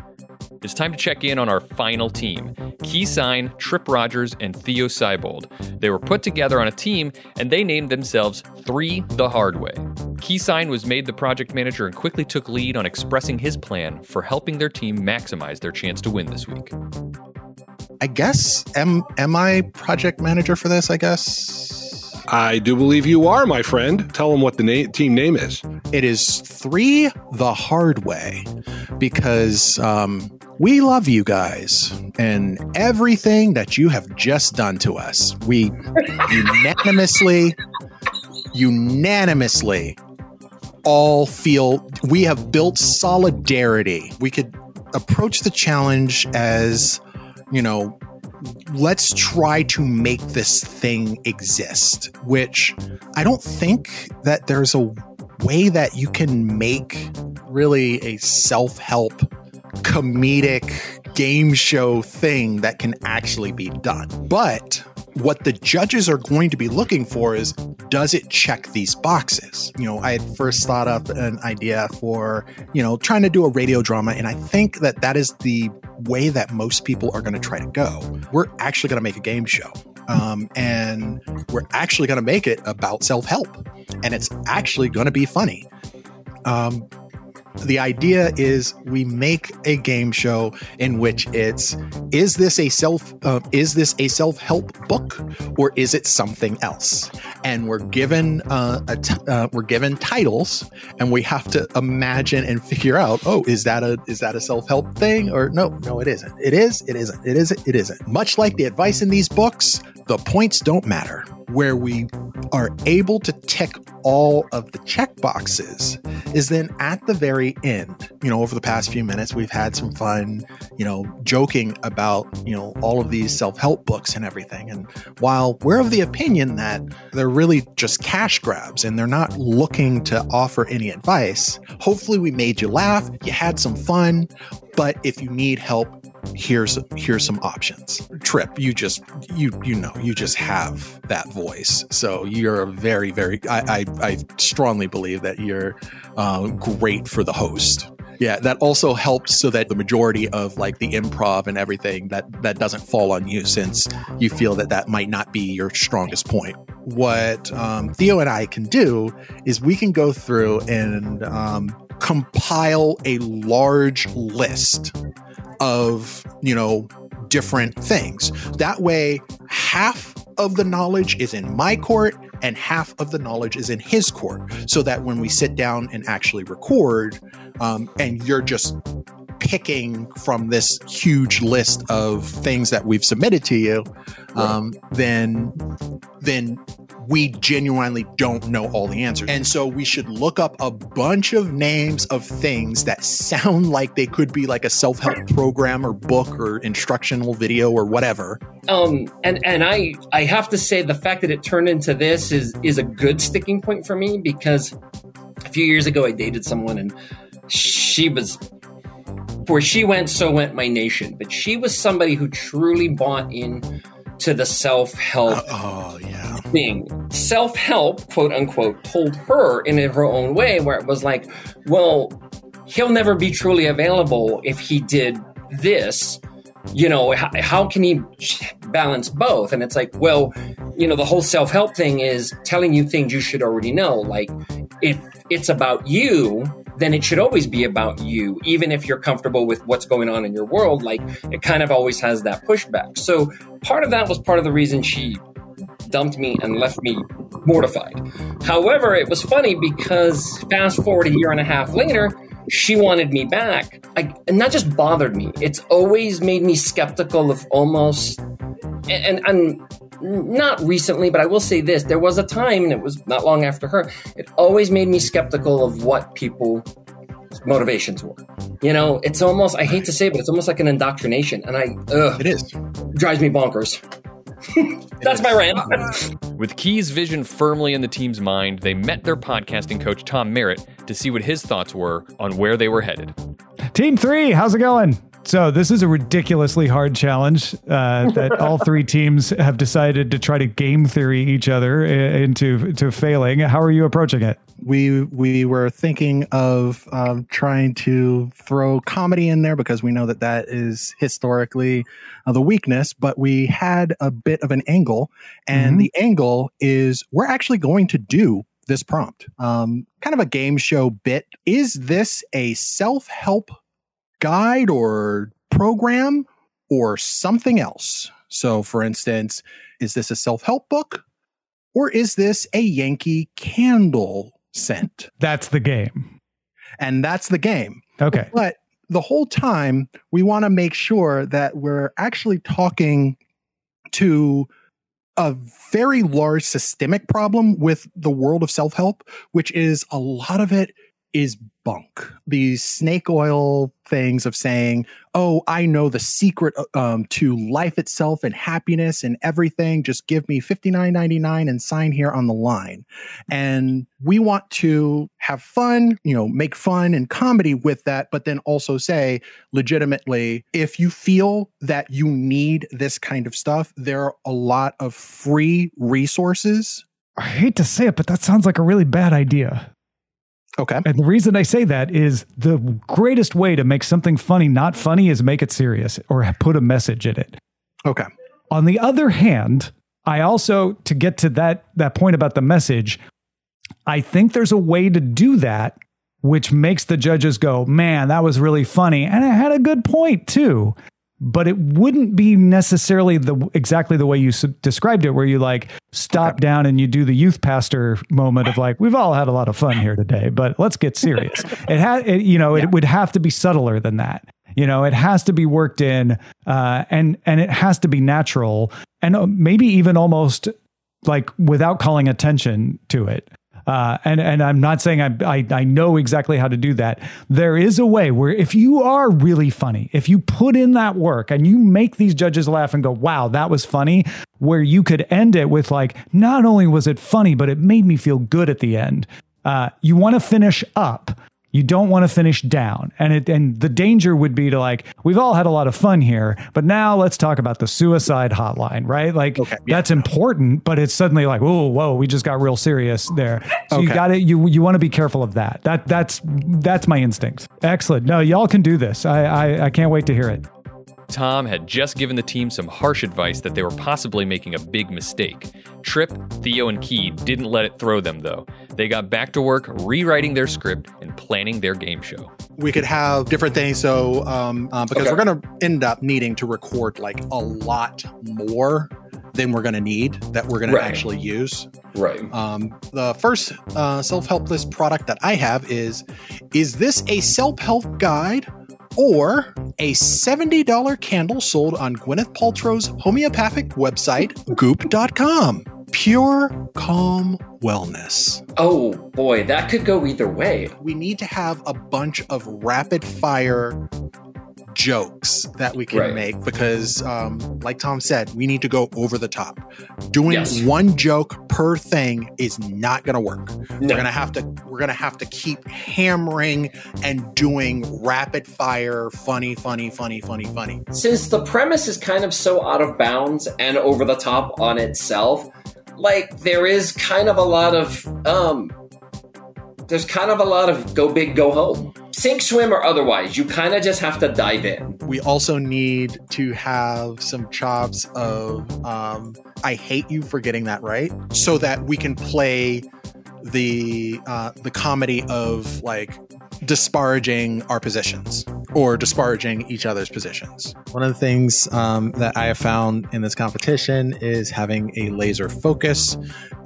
Speaker 1: It's time to check in on our final team Keysign, Trip Rogers, and Theo Seibold. They were put together on a team and they named themselves Three the Hard Way. Keysign was made the project manager and quickly took lead on expressing his plan for helping their team maximize their chance to win this week.
Speaker 11: I guess am am I project manager for this? I guess
Speaker 12: I do believe you are, my friend. Tell them what the na- team name is.
Speaker 11: It is Three the Hard Way because um, we love you guys and everything that you have just done to us. We unanimously, unanimously all feel we have built solidarity. We could approach the challenge as, you know, let's try to make this thing exist, which I don't think that there's a way that you can make really a self help comedic game show thing that can actually be done. But what the judges are going to be looking for is does it check these boxes? You know, I had first thought up an idea for, you know, trying to do a radio drama, and I think that that is the way that most people are going to try to go. We're actually going to make a game show. Um, and we're actually going to make it about self help. And it's actually going to be funny. Um, the idea is we make a game show in which it's is this a self uh, is this a self help book or is it something else? And we're given uh, t- uh, we're given titles, and we have to imagine and figure out oh is that a is that a self help thing or no no it isn't. It is it isn't. It isn't it isn't. Much like the advice in these books the points don't matter where we are able to tick all of the check boxes is then at the very end, you know, over the past few minutes, we've had some fun, you know, joking about, you know, all of these self help books and everything. And while we're of the opinion that they're really just cash grabs and they're not looking to offer any advice, hopefully we made you laugh, you had some fun. But if you need help, here's here's some options. Trip you just you you know you just have that voice. So you're very very i i, I strongly believe that you're uh, great for the host. Yeah that also helps so that the majority of like the improv and everything that that doesn't fall on you since you feel that that might not be your strongest point. What um, theo and i can do is we can go through and um, compile a large list of, you know, different things. That way, half of the knowledge is in my court and half of the knowledge is in his court. So that when we sit down and actually record, um, and you're just picking from this huge list of things that we've submitted to you, um, then then we genuinely don't know all the answers. And so we should look up a bunch of names of things that sound like they could be like a self-help program or book or instructional video or whatever.
Speaker 13: Um and and I I have to say the fact that it turned into this is is a good sticking point for me because a few years ago I dated someone and she was where she went so went my nation but she was somebody who truly bought in to the self help uh,
Speaker 11: oh, yeah.
Speaker 13: thing. Self help, quote unquote, told her in her own way, where it was like, well, he'll never be truly available if he did this. You know, how, how can he balance both? And it's like, well, you know, the whole self help thing is telling you things you should already know. Like, if it's about you, then it should always be about you, even if you're comfortable with what's going on in your world. Like, it kind of always has that pushback. So, part of that was part of the reason she dumped me and left me mortified. However, it was funny because fast forward a year and a half later, she wanted me back. I, and that just bothered me. It's always made me skeptical of almost, and, and not recently, but I will say this: there was a time, and it was not long after her. It always made me skeptical of what people motivations were. You know, it's almost I hate to say, it, but it's almost like an indoctrination, and I ugh,
Speaker 11: it is
Speaker 13: drives me bonkers. That's my rant.
Speaker 1: With Key's vision firmly in the team's mind, they met their podcasting coach Tom Merritt to see what his thoughts were on where they were headed.
Speaker 5: Team three, how's it going? So this is a ridiculously hard challenge uh, that all three teams have decided to try to game theory each other into to failing. How are you approaching it?
Speaker 11: We we were thinking of um, trying to throw comedy in there because we know that that is historically uh, the weakness. But we had a bit of an angle, and mm-hmm. the angle is we're actually going to do this prompt, um, kind of a game show bit. Is this a self help guide or program or something else. So, for instance, is this a self help book or is this a Yankee candle scent?
Speaker 5: That's the game.
Speaker 11: And that's the game.
Speaker 5: Okay.
Speaker 11: But the whole time, we want to make sure that we're actually talking to a very large systemic problem with the world of self help, which is a lot of it is bunk. These snake oil things of saying, "Oh, I know the secret uh, um, to life itself and happiness and everything. Just give me fifty nine ninety nine and sign here on the line." And we want to have fun, you know, make fun and comedy with that, but then also say, legitimately, if you feel that you need this kind of stuff, there are a lot of free resources.
Speaker 5: I hate to say it, but that sounds like a really bad idea.
Speaker 11: Okay.
Speaker 5: And the reason I say that is the greatest way to make something funny not funny is make it serious or put a message in it.
Speaker 11: Okay.
Speaker 5: On the other hand, I also to get to that that point about the message, I think there's a way to do that which makes the judges go, "Man, that was really funny." And it had a good point too but it wouldn't be necessarily the exactly the way you s- described it where you like stop down and you do the youth pastor moment of like we've all had a lot of fun here today but let's get serious. It had you know yeah. it would have to be subtler than that. You know it has to be worked in uh, and and it has to be natural and uh, maybe even almost like without calling attention to it uh, and and I'm not saying I, I I know exactly how to do that. There is a way where if you are really funny, if you put in that work and you make these judges laugh and go, "Wow, that was funny," where you could end it with like, not only was it funny, but it made me feel good at the end. Uh, you want to finish up you don't want to finish down. And it and the danger would be to like, we've all had a lot of fun here, but now let's talk about the suicide hotline, right? Like okay, yeah. that's important, but it's suddenly like, oh, whoa, we just got real serious there. So okay. you got it. You you want to be careful of that. That that's that's my instinct. Excellent. No, y'all can do this. I I, I can't wait to hear it.
Speaker 1: Tom had just given the team some harsh advice that they were possibly making a big mistake. Trip, Theo, and Key didn't let it throw them, though. They got back to work rewriting their script and planning their game show.
Speaker 11: We could have different things. So, um, uh, because okay. we're going to end up needing to record like a lot more than we're going to need that we're going right. to actually use.
Speaker 13: Right.
Speaker 11: Um, the first uh, self helpless product that I have is Is this a self help guide? Or a $70 candle sold on Gwyneth Paltrow's homeopathic website, goop.com. Pure calm wellness.
Speaker 13: Oh boy, that could go either way.
Speaker 11: We need to have a bunch of rapid fire jokes that we can
Speaker 13: Right.
Speaker 11: make because, um, like Tom said, we need to go over the top. Doing
Speaker 13: Yes.
Speaker 11: one joke per thing is not going to work.
Speaker 13: No.
Speaker 11: We're gonna have to we're gonna have to keep hammering and doing rapid fire, funny, funny, funny, funny, funny.
Speaker 13: since the premise is kind of so out of bounds and over the top on itself, like there is kind of a lot of um there's kind of a lot of go big, go home. Sink, swim, or otherwise, you kind of just have to dive in.
Speaker 11: We also need to have some chops of um, I hate you for getting that right, so that we can play the uh, the comedy of like disparaging our positions or disparaging each other's positions. One of the things um, that I have found in this competition is having a laser focus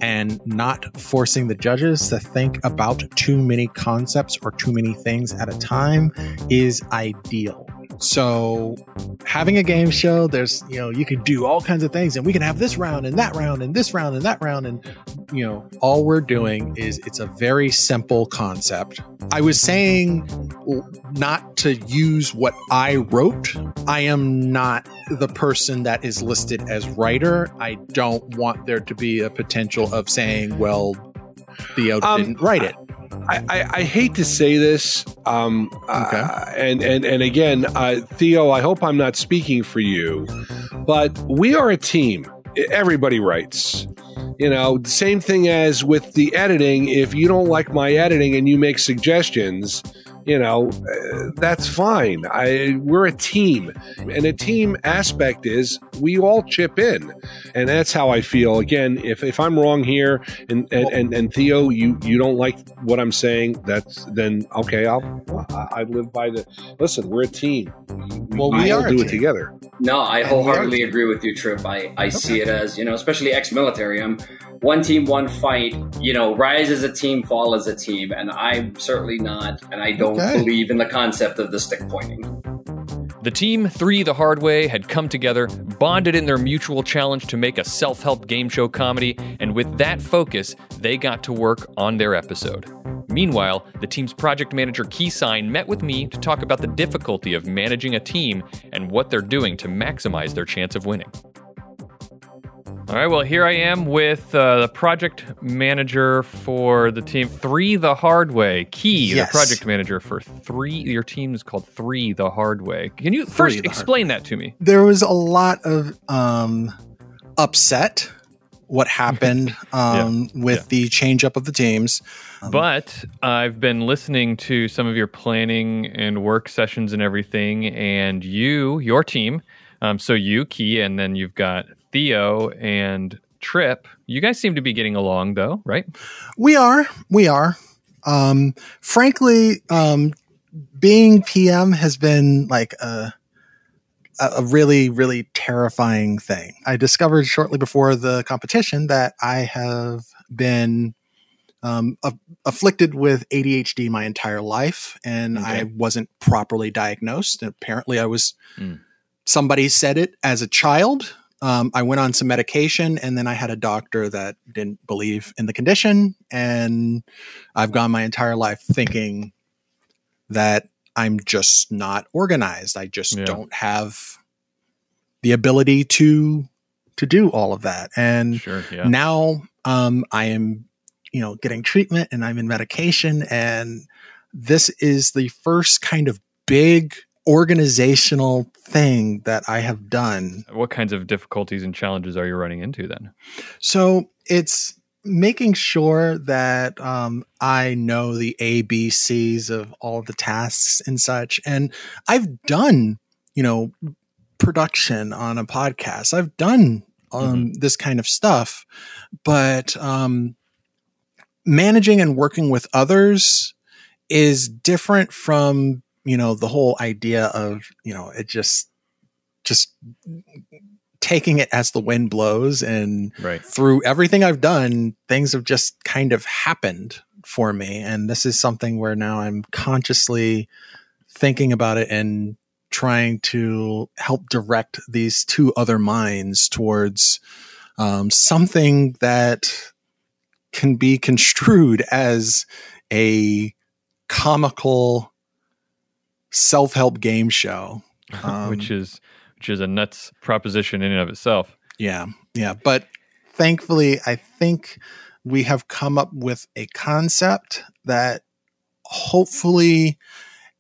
Speaker 11: and not forcing the judges to think about too many concepts or too many things at a time is ideal. So, having a game show, there's, you know, you can do all kinds of things and we can have this round and that round and this round and that round. And, you know, all we're doing is it's a very simple concept. I was saying not to use what I wrote. I am not the person that is listed as writer. I don't want there to be a potential of saying, well, Theo
Speaker 12: Um,
Speaker 11: didn't write it.
Speaker 12: I, I, I hate to say this, um, uh, and and and again, uh, Theo, I hope I'm not speaking for you, but we are a team. Everybody writes. You know, same thing as with the editing. If you don't like my editing and you make suggestions, you know, uh, that's fine. I we're a team, and a team aspect is we all chip in, and that's how I feel. Again, if, if I'm wrong here, and, and and and Theo, you you don't like what I'm saying, that's then okay. I'll I I live by the. Listen, we're a team.
Speaker 11: Well, we
Speaker 12: all do it together.
Speaker 13: No, I wholeheartedly agree with you, Trip. I, I see it as, you know, especially ex military. I'm one team, one fight. You know, rise as a team, fall as a team. And I'm certainly not, and I don't
Speaker 11: Okay.
Speaker 13: believe in the concept of the stick pointing.
Speaker 1: The team, Three the Hard Way, had come together, bonded in their mutual challenge to make a self help game show comedy, and with that focus, they got to work on their episode. Meanwhile, the team's project manager, Keysign, met with me to talk about the difficulty of managing a team and what they're doing to maximize their chance of winning. All right, well, here I am with uh, the project manager for the team Three the Hard Way. Key,
Speaker 11: Yes.
Speaker 1: the project manager for Three. Your team is called Three the Hard Way. Can you first explain that to me?
Speaker 11: there was a lot of um, upset what happened um, with the change up of the teams.
Speaker 1: But I've been listening to some of your planning and work sessions and everything, and you, your team, um, so you, Key, and then you've got Theo and Trip. You guys seem to be getting along, though, right?
Speaker 11: We are, we are. Um, frankly, um, being PM has been like a a really, really terrifying thing. I discovered shortly before the competition that I have been um, a- afflicted with ADHD my entire life, and I wasn't properly diagnosed. And Apparently, I was.
Speaker 1: Mm.
Speaker 11: Somebody said it as a child. Um, I went on some medication, and then I had a doctor that didn't believe in the condition, and I've gone my entire life thinking that I'm just not organized. I just
Speaker 1: Yeah.
Speaker 11: don't have the ability to to do all of that. And
Speaker 1: Sure, yeah.
Speaker 11: now um, I am, you know, getting treatment and I'm in medication, and this is the first kind of big organizational thing that I have done
Speaker 1: What kinds of difficulties and challenges are you running into then?
Speaker 11: so it's making sure that um, I know the ABCs of all the tasks and such. And I've done, you know, production on a podcast. I've done um, this kind of stuff, but um, managing and working with others is different from you know the whole idea of you know it just just taking it as the wind blows and
Speaker 1: Right.
Speaker 11: through everything I've done, things have just kind of happened for me. And this is something where now I'm consciously thinking about it and trying to help direct these two other minds towards um, something that can be construed as a comical self help game show
Speaker 1: um, which is which is a nuts proposition in and of itself.
Speaker 11: Yeah, yeah, but thankfully, I think we have come up with a concept that hopefully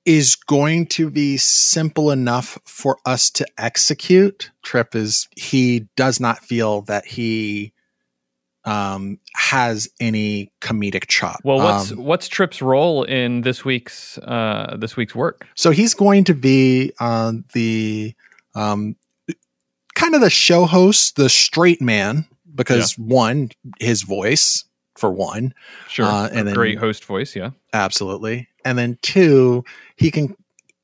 Speaker 11: is going to be simple enough for us to execute. Trip is he does not feel that he um, has any comedic chop.
Speaker 1: Well, what's
Speaker 11: um,
Speaker 1: what's Trip's role in this week's uh, this week's work?
Speaker 11: So he's going to be uh, the um, kind of the show host, the straight man, because yeah. one, his voice for one,
Speaker 1: sure, uh, and then, great host voice, yeah,
Speaker 11: absolutely, and then two, he can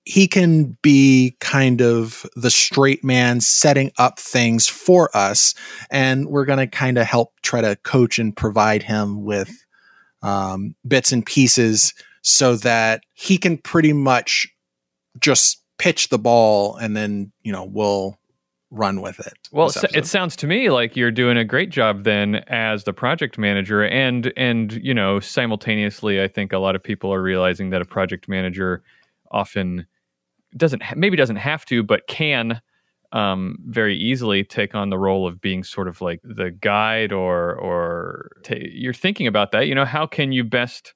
Speaker 11: he can be kind of the straight man setting up things for us and we're going to kind of help try to coach and provide him with um, bits and pieces so that he can pretty much just pitch the ball and then you know we'll run with it.
Speaker 1: Well, it sounds to me like you're doing a great job then as the project manager, and and you know simultaneously, I think a lot of people are realizing that a project manager often doesn't maybe doesn't have to, but can um, very easily take on the role of being sort of like the guide or or t- you're thinking about that. You know, how can you best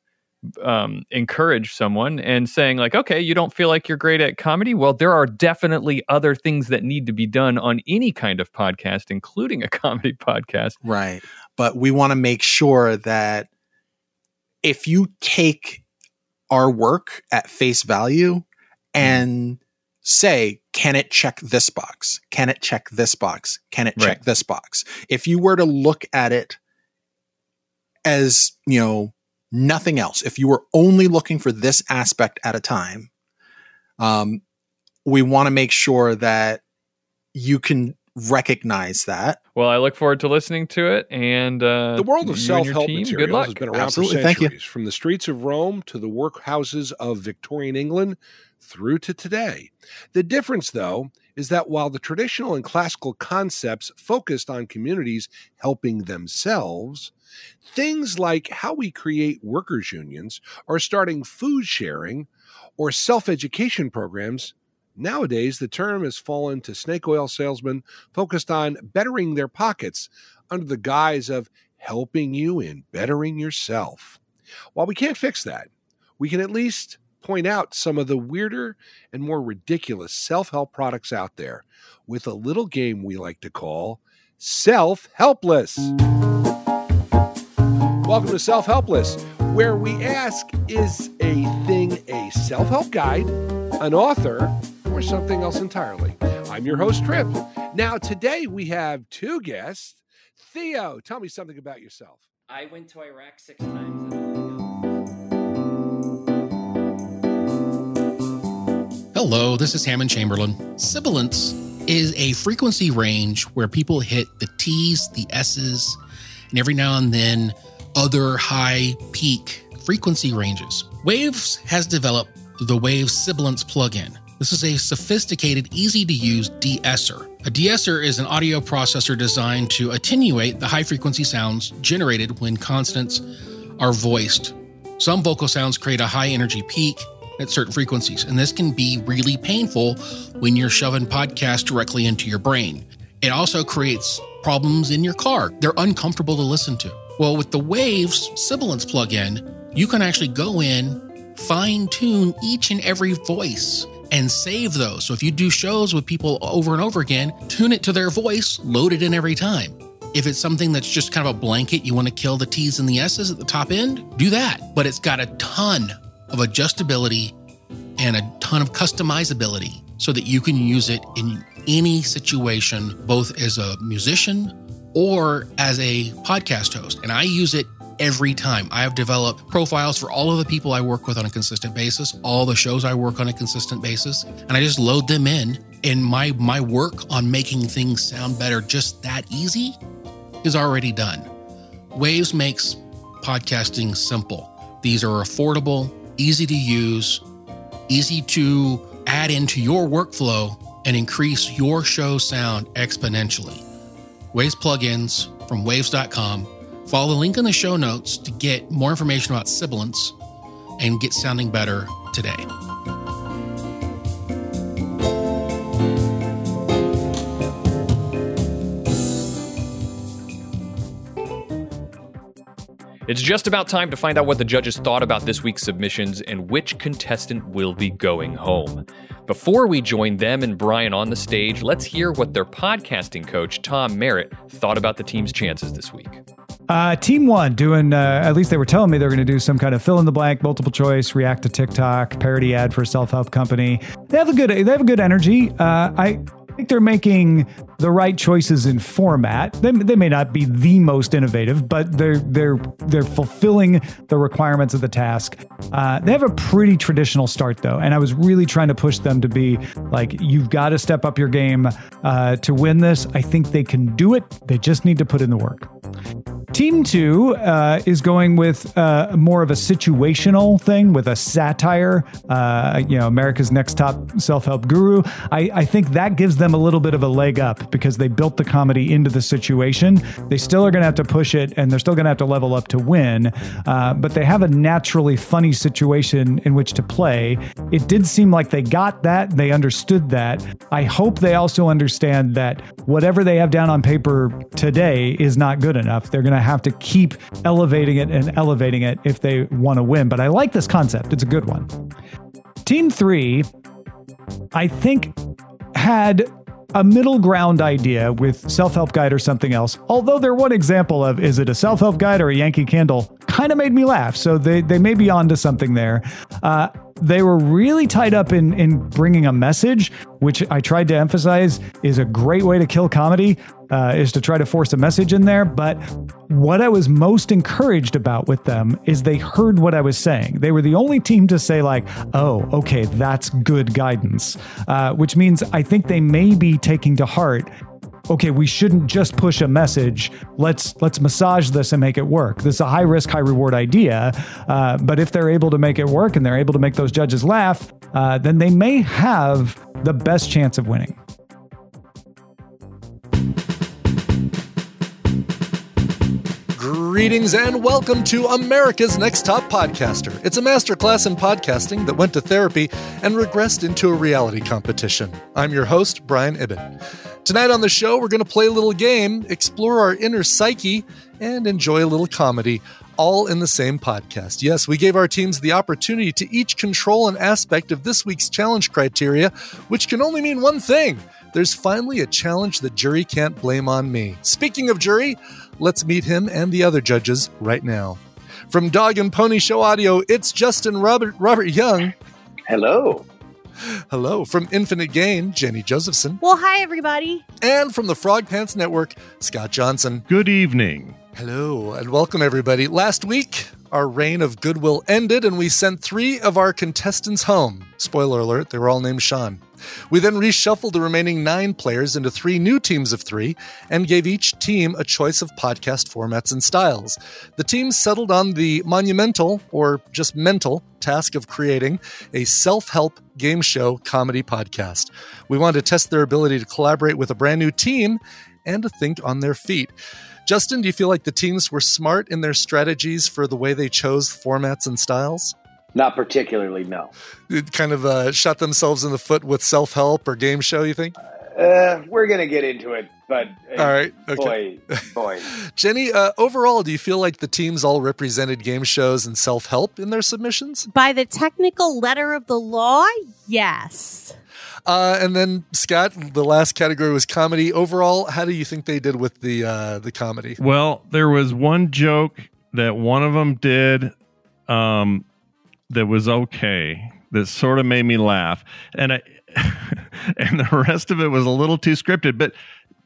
Speaker 1: um, encourage someone and saying like, okay, you don't feel like you're great at comedy. Well, there are definitely other things that need to be done on any kind of podcast, including a comedy podcast.
Speaker 11: Right. But we want to make sure that if you take our work at face value and say, can it check this box? Can it check this box? Can it check right. this box? If you were to look at it as, you know, nothing else, if you were only looking for this aspect at a time, um, we want to make sure that you can recognize that.
Speaker 1: Well, I look forward to listening to it. And uh,
Speaker 12: the world of self help materials
Speaker 1: has
Speaker 12: been around Absolutely. for centuries, from the streets of Rome to the workhouses of Victorian England through to today. The difference, though, is that while the traditional and classical concepts focused on communities helping themselves, things like how we create workers' unions or starting food sharing or self education programs Nowadays, the term has fallen to snake oil salesmen focused on bettering their pockets under the guise of helping you in bettering yourself. While we can't fix that, we can at least point out some of the weirder and more ridiculous self help products out there with a little game we like to call Self Helpless. Welcome to Self Helpless, where we ask Is a thing a self help guide, an author, or something else entirely? I'm your host, Trip. Now, today we have two guests. Theo, tell me something about yourself.
Speaker 13: I went to Iraq six times.
Speaker 14: Hello, this is Hammond Chamberlain. Sibilance is a frequency range where people hit the T's, the S's, and every now and then other high peak frequency ranges. Waves has developed the Waves Sibilance plugin. This is a sophisticated, easy to use de-esser. A de-esser is an audio processor designed to attenuate the high frequency sounds generated when consonants are voiced. Some vocal sounds create a high energy peak at certain frequencies, and this can be really painful when you're shoving podcasts directly into your brain. It also creates problems in your car. They're uncomfortable to listen to. Well, with the Waves Sibilance plugin, you can actually go in, fine tune each and every voice, and save those. So if you do shows with people over and over again, tune it to their voice, load it in every time. If it's something that's just kind of a blanket, you want to kill the T's and the S's at the top end, do that. But it's got a ton of adjustability and a ton of customizability so that you can use it in any situation, both as a musician or as a podcast host. And I use it every time. I have developed profiles for all of the people I work with on a consistent basis, all the shows I work on a consistent basis, and I just load them in. And my my work on making things sound better just that easy is already done. Waves makes podcasting simple. These are affordable, easy to use, easy to add into your workflow and increase your show sound exponentially. Waves plugins from waves.com. Follow the link in the show notes to get more information about sibilance and get sounding better today.
Speaker 1: It's just about time to find out what the judges thought about this week's submissions and which contestant will be going home. Before we join them and Brian on the stage, let's hear what their podcasting coach, Tom Merritt, thought about the team's chances this week.
Speaker 5: Uh, team one doing, uh, at least they were telling me they're going to do some kind of fill in the blank, multiple choice, react to TikTok, parody ad for a self help company. They have a good, they have a good energy. Uh, I, think they're making the right choices in format. They, they may not be the most innovative, but they're they're they're fulfilling the requirements of the task. Uh, they have a pretty traditional start though, and I was really trying to push them to be like, you've got to step up your game uh, to win this. I think they can do it. They just need to put in the work. Team two uh, is going with uh, more of a situational thing with a satire. Uh, you know, America's Next Top Self Help Guru. I, I, think that gives them a little bit of a leg up because they built the comedy into the situation. They still are going to have to push it and they're still going to have to level up to win. Uh, but they have a naturally funny situation in which to play. It did seem like they got that, they understood that. I hope they also understand that whatever they have down on paper today is not good enough. They're going to have to keep elevating it and elevating it if they want to win. But I like this concept, it's a good one. Team three, I think, had a middle ground idea with self help guide or something else. Although their one example of is it a self help guide or a Yankee Candle kind of made me laugh. So they, they may be onto something there. Uh, they were really tied up in in bringing a message, which I tried to emphasize is a great way to kill comedy, uh, is to try to force a message in there. But what I was most encouraged about with them is they heard what I was saying. They were the only team to say like, "Oh, okay, that's good guidance," uh, which means I think they may be taking to heart okay, we shouldn't just push a message. Let's let's massage this and make it work. This is a high risk, high reward idea. Uh, but if they're able to make it work and they're able to make those judges laugh, uh, then they may have the best chance of winning.
Speaker 15: Greetings and welcome to America's Next Top Podcaster. It's a masterclass in podcasting that went to therapy and regressed into a reality competition. I'm your host, Brian Ibbott. Tonight on the show, we're going to play a little game, explore our inner psyche, and enjoy a little comedy, all in the same podcast. Yes, we gave our teams the opportunity to each control an aspect of this week's challenge criteria, which can only mean one thing. There's finally a challenge the jury can't blame on me. Speaking of jury, let's meet him and the other judges right now. From Dog and Pony Show Audio, it's Justin Robert Robert Young.
Speaker 16: Hello.
Speaker 15: Hello from Infinite Gain, Jenny Josephson.
Speaker 17: Well, hi, everybody.
Speaker 15: And from the Frog Pants Network, Scott Johnson.
Speaker 18: Good evening.
Speaker 15: Hello, and welcome, everybody. Last week, our reign of goodwill ended, and we sent three of our contestants home. Spoiler alert, they were all named Sean. We then reshuffled the remaining nine players into three new teams of three and gave each team a choice of podcast formats and styles. The teams settled on the monumental, or just mental, task of creating a self help game show comedy podcast. We wanted to test their ability to collaborate with a brand new team and to think on their feet. Justin, do you feel like the teams were smart in their strategies for the way they chose formats and styles?
Speaker 16: Not particularly, no.
Speaker 15: It kind of uh, shot themselves in the foot with self help or game show, you think?
Speaker 16: Uh, we're going to get into it, but
Speaker 15: uh, all right, okay.
Speaker 16: boy, boy.
Speaker 15: Jenny, uh, overall, do you feel like the teams all represented game shows and self help in their submissions?
Speaker 17: By the technical letter of the law, yes.
Speaker 15: Uh, and then Scott, the last category was comedy. Overall, how do you think they did with the uh, the comedy?
Speaker 18: Well, there was one joke that one of them did um, that was okay. That sort of made me laugh, and I, and the rest of it was a little too scripted. But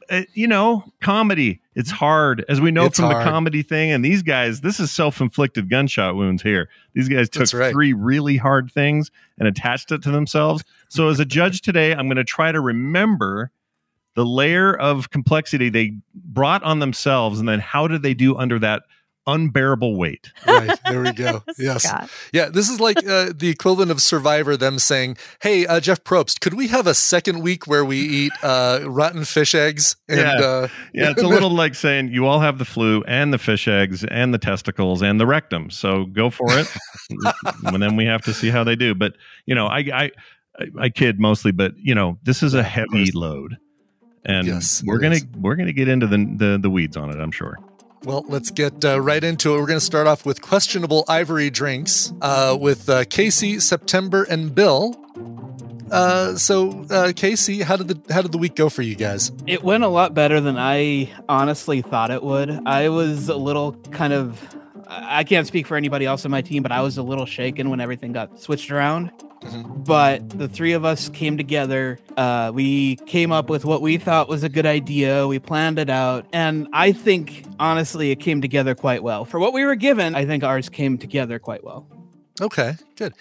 Speaker 18: uh, you know, comedy, it's hard, as we know it's from hard. the comedy thing. And these guys, this is self inflicted gunshot wounds here. These guys took right. three really hard things and attached it to themselves. So, as a judge today, I'm going to try to remember the layer of complexity they brought on themselves and then how did they do under that unbearable weight.
Speaker 15: Right. There we go. yes. Yeah. This is like uh, the equivalent of Survivor, them saying, Hey, uh, Jeff Probst, could we have a second week where we eat uh, rotten fish eggs?
Speaker 18: And, yeah.
Speaker 15: Uh,
Speaker 18: yeah. It's a little like saying you all have the flu and the fish eggs and the testicles and the rectum. So go for it. and then we have to see how they do. But, you know, I, I, I kid mostly, but, you know, this is a heavy load. And yes, we're gonna we're gonna get into the, the the weeds on it, I'm sure.
Speaker 15: Well, let's get uh, right into it. We're going to start off with questionable ivory drinks uh, with uh, Casey, September, and Bill. Uh, so, uh, Casey, how did the how did the week go for you guys?
Speaker 3: It went a lot better than I honestly thought it would. I was a little kind of I can't speak for anybody else on my team, but I was a little shaken when everything got switched around. Mm-hmm. But the three of us came together. Uh, we came up with what we thought was a good idea. We planned it out. And I think, honestly, it came together quite well. For what we were given, I think ours came together quite well.
Speaker 15: Okay, good.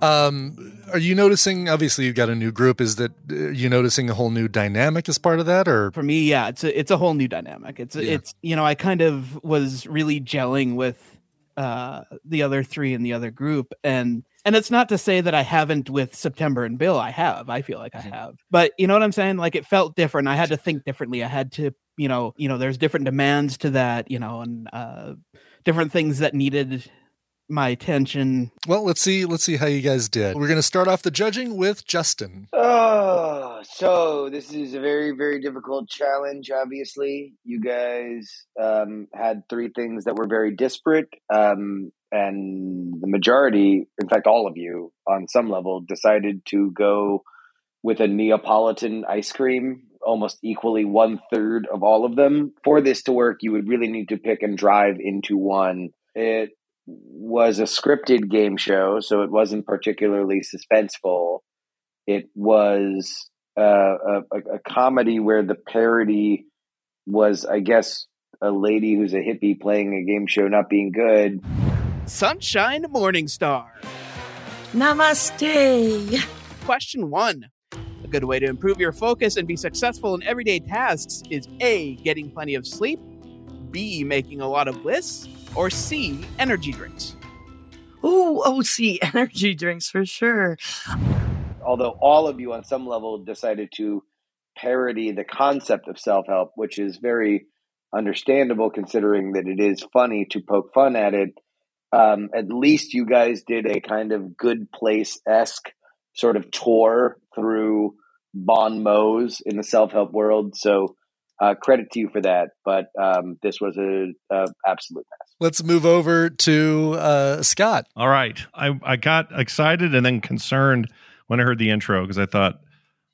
Speaker 15: Um, are you noticing? Obviously, you've got a new group. Is that uh, you noticing a whole new dynamic as part of that, or
Speaker 3: for me, yeah, it's a it's a whole new dynamic. It's yeah. it's you know I kind of was really gelling with uh, the other three in the other group, and and it's not to say that I haven't with September and Bill. I have. I feel like I mm-hmm. have, but you know what I'm saying. Like it felt different. I had to think differently. I had to you know you know there's different demands to that you know and uh, different things that needed my attention.
Speaker 15: Well, let's see. Let's see how you guys did. We're going to start off the judging with Justin.
Speaker 16: Oh, so this is a very, very difficult challenge. Obviously, you guys um, had three things that were very disparate, um, and the majority, in fact, all of you, on some level, decided to go with a Neapolitan ice cream. Almost equally one third of all of them. For this to work, you would really need to pick and drive into one. It was a scripted game show, so it wasn't particularly suspenseful. It was uh, a, a, comedy where the parody was, I guess, a lady who's a hippie playing a game show not being good.
Speaker 3: Sunshine Morningstar.
Speaker 4: Namaste.
Speaker 3: Question one. A good way to improve your focus and be successful in everyday tasks is A, getting plenty of sleep, B, making a lot of lists, or C, energy drinks?
Speaker 4: Oh, oh, C, energy drinks for sure.
Speaker 16: Although all of you on some level decided to parody the concept of self help, which is very understandable considering that it is funny to poke fun at it. Um, at least you guys did a kind of good place esque sort of tour through Bon Mots in the self help world. So uh, credit to you for that. But um, this was a, a, absolute mess.
Speaker 15: Let's move over to uh, Scott.
Speaker 18: All right, I I got excited and then concerned when I heard the intro because I thought,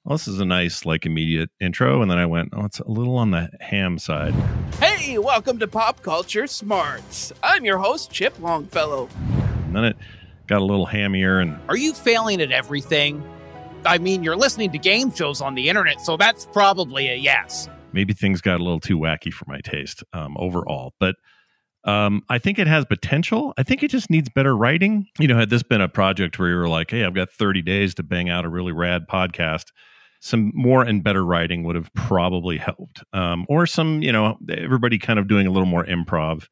Speaker 18: well, this is a nice like immediate intro, and then I went, oh, it's a little on the ham side.
Speaker 3: Hey, welcome to Pop Culture Smarts. I'm your host, Chip Longfellow.
Speaker 18: And then it got a little hammier and.
Speaker 7: Are you failing at everything? I mean, you're listening to game shows on the internet, so that's probably a yes
Speaker 18: maybe things got a little too wacky for my taste um, overall. But um, I think it has potential. I think it just needs better writing. You know, had this been a project where you were like, hey, I've got 30 days to bang out a really rad podcast, some more and better writing would have probably helped. Um, or some, you know, everybody kind of doing a little more improv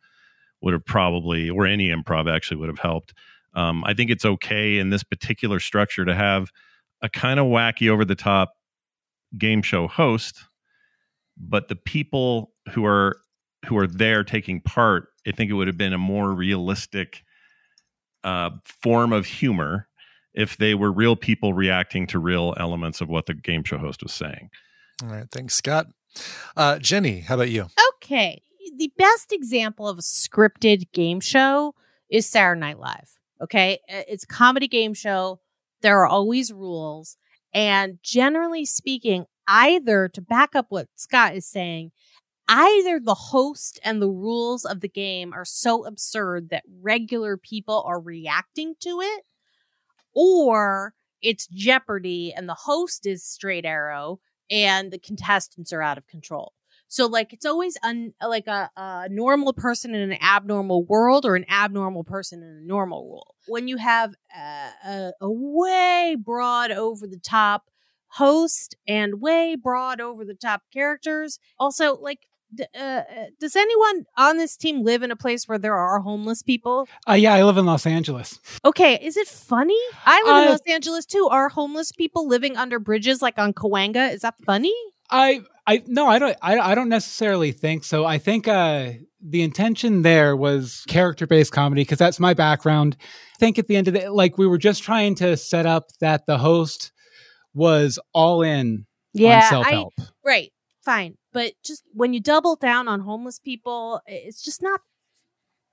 Speaker 18: would have probably, or any improv actually would have helped. Um, I think it's okay in this particular structure to have a kind of wacky, over the top game show host but the people who are who are there taking part, I think it would have been a more realistic uh, form of humor if they were real people reacting to real elements of what the game show host was saying.
Speaker 15: All right, thanks, Scott. Uh, Jenny, how about you?
Speaker 17: Okay, the best example of a scripted game show is Saturday Night Live. Okay, it's a comedy game show. There are always rules. And generally speaking, either to back up what Scott is saying, either the host and the rules of the game are so absurd that regular people are reacting to it, or it's Jeopardy and the host is straight arrow and the contestants are out of control. So like it's always un, like a, a normal person in an abnormal world or an abnormal person in a normal world. When you have a, a, a way broad over the top host and way broad over the top characters. Also, like, uh, uh, does anyone on this team live in a place where there are homeless people?
Speaker 2: Uh, yeah, I live in Los Angeles.
Speaker 17: Okay, is it funny? I live uh, in Los Angeles too. Are homeless people living under bridges like on Cahuenga? Is that funny?
Speaker 2: I I no, I don't I, I don't necessarily think so. I think uh the intention there was character based comedy because that's my background. I think at the end of the like we were just trying to set up that the host was all in
Speaker 17: yeah,
Speaker 2: self help.
Speaker 17: Right. fine. But just when you double down on homeless people, it's just not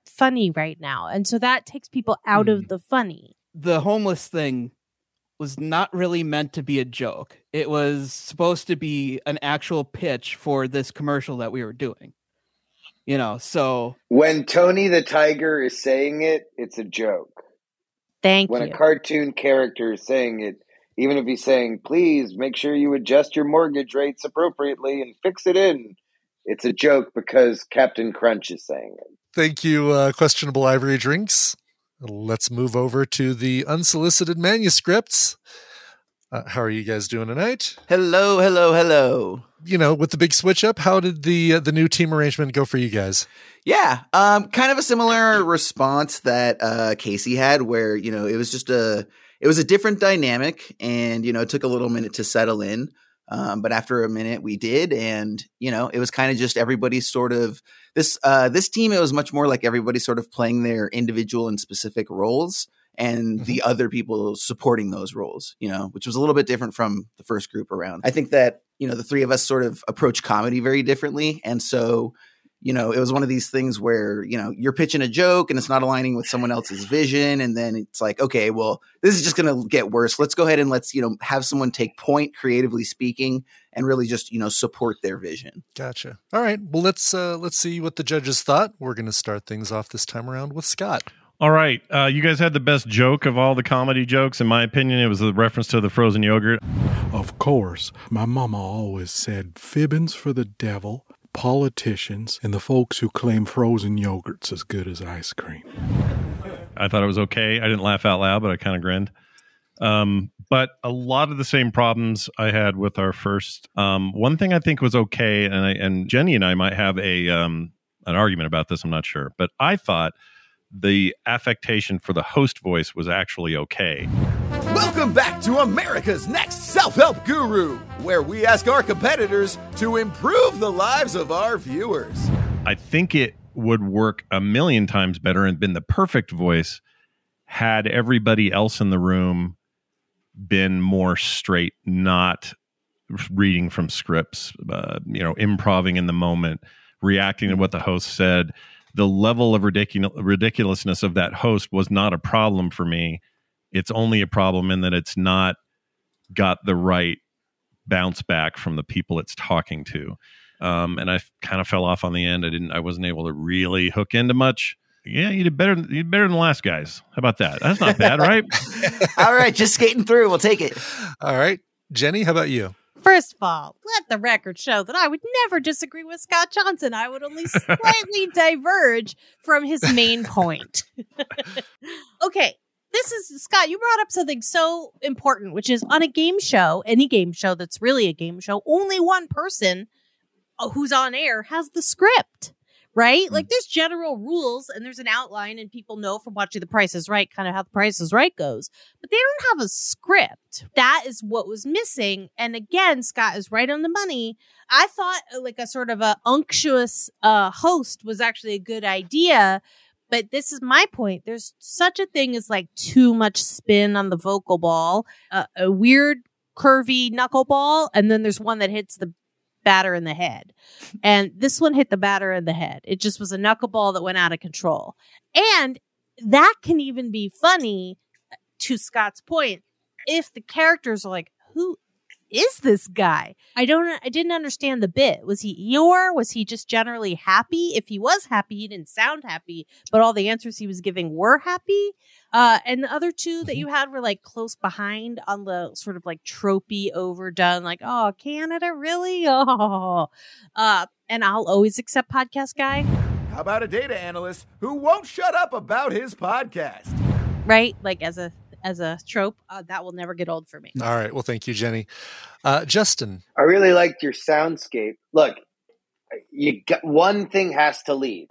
Speaker 17: funny right now. And so that takes people out mm. of the funny.
Speaker 3: The homeless thing was not really meant to be a joke. It was supposed to be an actual pitch for this commercial that we were doing. You know, so
Speaker 16: when Tony the Tiger is saying it, it's a joke.
Speaker 17: Thank
Speaker 16: when
Speaker 17: you.
Speaker 16: When a cartoon character is saying it, even if he's saying, please make sure you adjust your mortgage rates appropriately and fix it in, it's a joke because Captain Crunch is saying it.
Speaker 15: Thank you, uh, Questionable Ivory Drinks. Let's move over to the unsolicited manuscripts. Uh, how are you guys doing tonight?
Speaker 9: Hello, hello, hello.
Speaker 15: You know, with the big switch up, how did the uh, the new team arrangement go for you guys?
Speaker 9: Yeah, um, kind of a similar response that uh, Casey had, where you know it was just a it was a different dynamic, and you know it took a little minute to settle in. Um, but after a minute, we did, and you know, it was kind of just everybody sort of this uh, this team. It was much more like everybody sort of playing their individual and specific roles, and mm-hmm. the other people supporting those roles. You know, which was a little bit different from the first group around. I think that you know the three of us sort of approach comedy very differently, and so you know, it was one of these things where, you know, you're pitching a joke and it's not aligning with someone else's vision. And then it's like, okay, well, this is just going to get worse. Let's go ahead and let's, you know, have someone take point, creatively speaking, and really just, you know, support their vision.
Speaker 15: Gotcha. All right. Well, let's, uh, let's see what the judges thought. We're going to start things off this time around with Scott.
Speaker 18: All right. Uh, you guys had the best joke of all the comedy jokes. In my opinion, it was the reference to the frozen yogurt.
Speaker 19: Of course. My mama always said fibbins for the devil politicians, and the folks who claim frozen yogurt's as good as ice cream.
Speaker 18: I thought it was okay. I didn't laugh out loud, but I kind of grinned. Um, but a lot of the same problems I had with our first. Um, one thing I think was okay, and I, and Jenny and I might have a um, an argument about this. I'm not sure, but I thought the affectation for the host voice was actually okay.
Speaker 6: Welcome back to America's Next Self Help Guru, where we ask our competitors to improve the lives of our viewers.
Speaker 18: I think it would work a million times better and been the perfect voice had everybody else in the room been more straight, not reading from scripts, uh, you know, improving in the moment, reacting to what the host said. The level of ridiculous ridiculousness of that host was not a problem for me it's only a problem in that it's not got the right bounce back from the people it's talking to. Um, and I kind of fell off on the end. I didn't. I wasn't able to really hook into much. Yeah, you did better. You did better than the last guys. How about that? That's not bad, right?
Speaker 9: all right, just skating through. We'll take it.
Speaker 15: All right, Jenny. How about you?
Speaker 17: First of all, let the record show that I would never disagree with Scott Johnson. I would only slightly diverge from his main point. okay, this is Scott. You brought up something so important, which is on a game show, any game show that's really a game show, only one person uh, who's on air has the script, right? Mm. Like there's general rules and there's an outline, and people know from watching The Price is Right kind of how The Price is Right goes, but they don't have a script. That is what was missing. And again, Scott is right on the money. I thought uh, like a sort of a unctuous uh, host was actually a good idea but this is my point. There's such a thing as like too much spin on the vocal ball, uh, a weird curvy knuckleball, and then there's one that hits the batter in the head. And this one hit the batter in the head. It just was a knuckleball that went out of control. And that can even be funny to Scott's point if the characters are like, who is this guy? I don't, I didn't understand the bit. Was he Eeyore? Was he just generally happy? If he was happy, he didn't sound happy, but all the answers he was giving were happy. Uh, and the other two that mm-hmm. you had were like close behind on the sort of like tropey overdone, like, oh, Canada, really? Oh, uh, and I'll always accept podcast guy.
Speaker 6: How about a data analyst who won't shut up about his podcast?
Speaker 17: Right? Like as a as a trope, uh, that will never get old for me.
Speaker 15: All right. Well, thank you, Jenny. Uh, Justin,
Speaker 16: I really liked your soundscape. Look, you got one thing has to lead.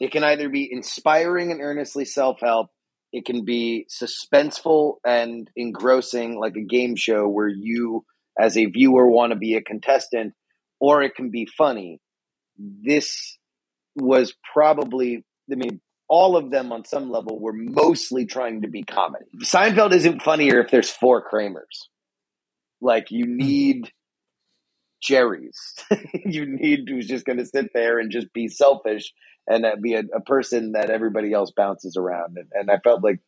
Speaker 16: It can either be inspiring and earnestly self help. It can be suspenseful and engrossing, like a game show where you, as a viewer, want to be a contestant, or it can be funny. This was probably, I mean, all of them on some level were mostly trying to be comedy. Seinfeld isn't funnier if there's four Kramers. Like you hmm. need Jerry's. you need who's just going to sit there and just be selfish and be a, a, person that everybody else bounces around. And, and I felt like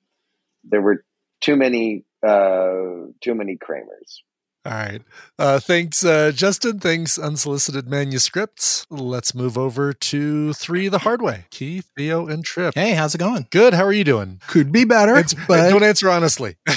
Speaker 16: there were too many uh, too many Kramers.
Speaker 15: All right. Uh, thanks, uh, Justin. Thanks, Unsolicited Manuscripts. Let's move over to Three the Hard Way. Keith, Theo, and Trip.
Speaker 11: Hey, how's it going?
Speaker 15: Good. How are you doing?
Speaker 11: Could be better.
Speaker 15: It's, but... Don't answer honestly.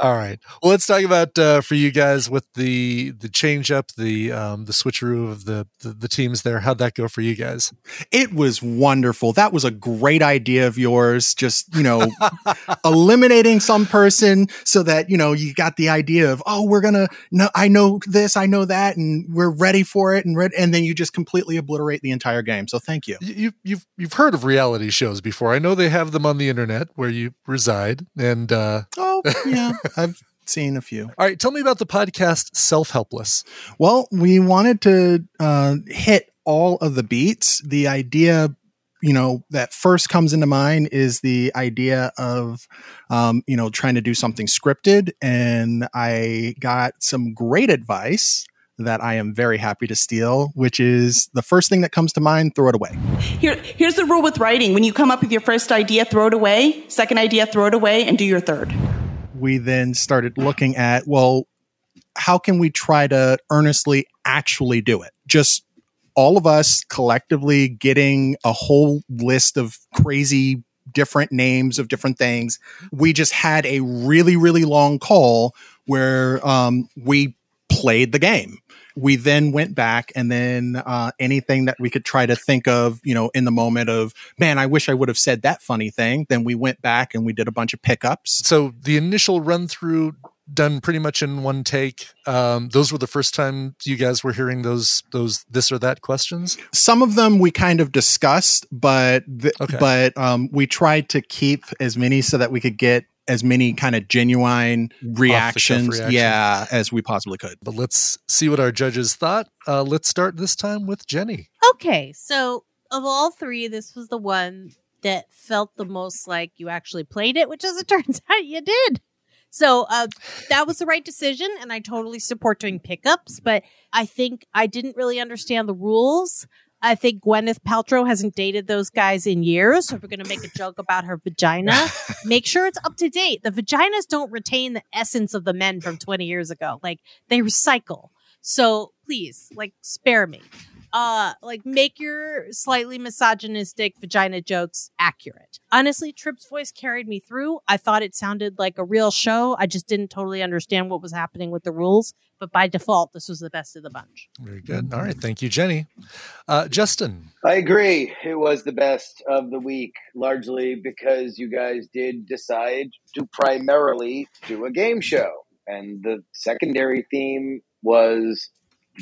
Speaker 15: All right. Well, let's talk about uh, for you guys with the the change up, the um, the switcheroo of the, the the teams there. How'd that go for you guys?
Speaker 11: It was wonderful. That was a great idea of yours. Just you know, eliminating some person so that you know you got the idea idea of oh we're gonna no I know this I know that and we're ready for it and ready and then you just completely obliterate the entire game. So thank you.
Speaker 15: You you've you've heard of reality shows before. I know they have them on the internet where you reside and uh
Speaker 11: oh yeah I've seen a few.
Speaker 15: All right, tell me about the podcast Self Helpless.
Speaker 11: Well, we wanted to uh, hit all of the beats. The idea you know that first comes into mind is the idea of um, you know trying to do something scripted. And i got some great advice that i am very happy to steal which is the first thing that comes to mind throw it away.
Speaker 10: Here, here's the rule with writing. When you come up with your first idea throw it away. Second idea throw it away and do your third.
Speaker 11: We then started looking at well how can we try to earnestly actually do it? Just all of us collectively getting a whole list of crazy different names of different things. We just had a really, really long call where um, we played the game. We then went back and then uh, anything that we could try to think of, you know, in the moment of, man, I wish I would have said that funny thing. Then we went back and we did a bunch of pickups.
Speaker 15: So the initial run through done pretty much in one take. Um, those were the first time you guys were hearing those those this or that questions.
Speaker 11: Some of them we kind of discussed, but th- okay. but um, we tried to keep as many so that we could get as many kind of genuine reactions, reactions, yeah, as we possibly could.
Speaker 15: But let's see what our judges thought. Uh, let's start this time with Jenny.
Speaker 17: Okay, so of all three, this was the one that felt the most like you actually played it, which as it turns out you did. So uh, that was the right decision, and I totally support doing pickups. But I think I didn't really understand the rules. I think Gwyneth Paltrow hasn't dated those guys in years. So if we're going to make a joke about her vagina, make sure it's up to date. The vaginas don't retain the essence of the men from 20 years ago. Like they recycle. So please, like, spare me uh like make your slightly misogynistic vagina jokes accurate. Honestly Tripp's voice carried me through. I thought it sounded like a real show. I just didn't totally understand what was happening with the rules but by default this was the best of the bunch.
Speaker 15: Very good. All right. Thank you jenny. Uh justin.
Speaker 16: I agree. It was the best of the week largely because you guys did decide to primarily do a game show. And the secondary theme was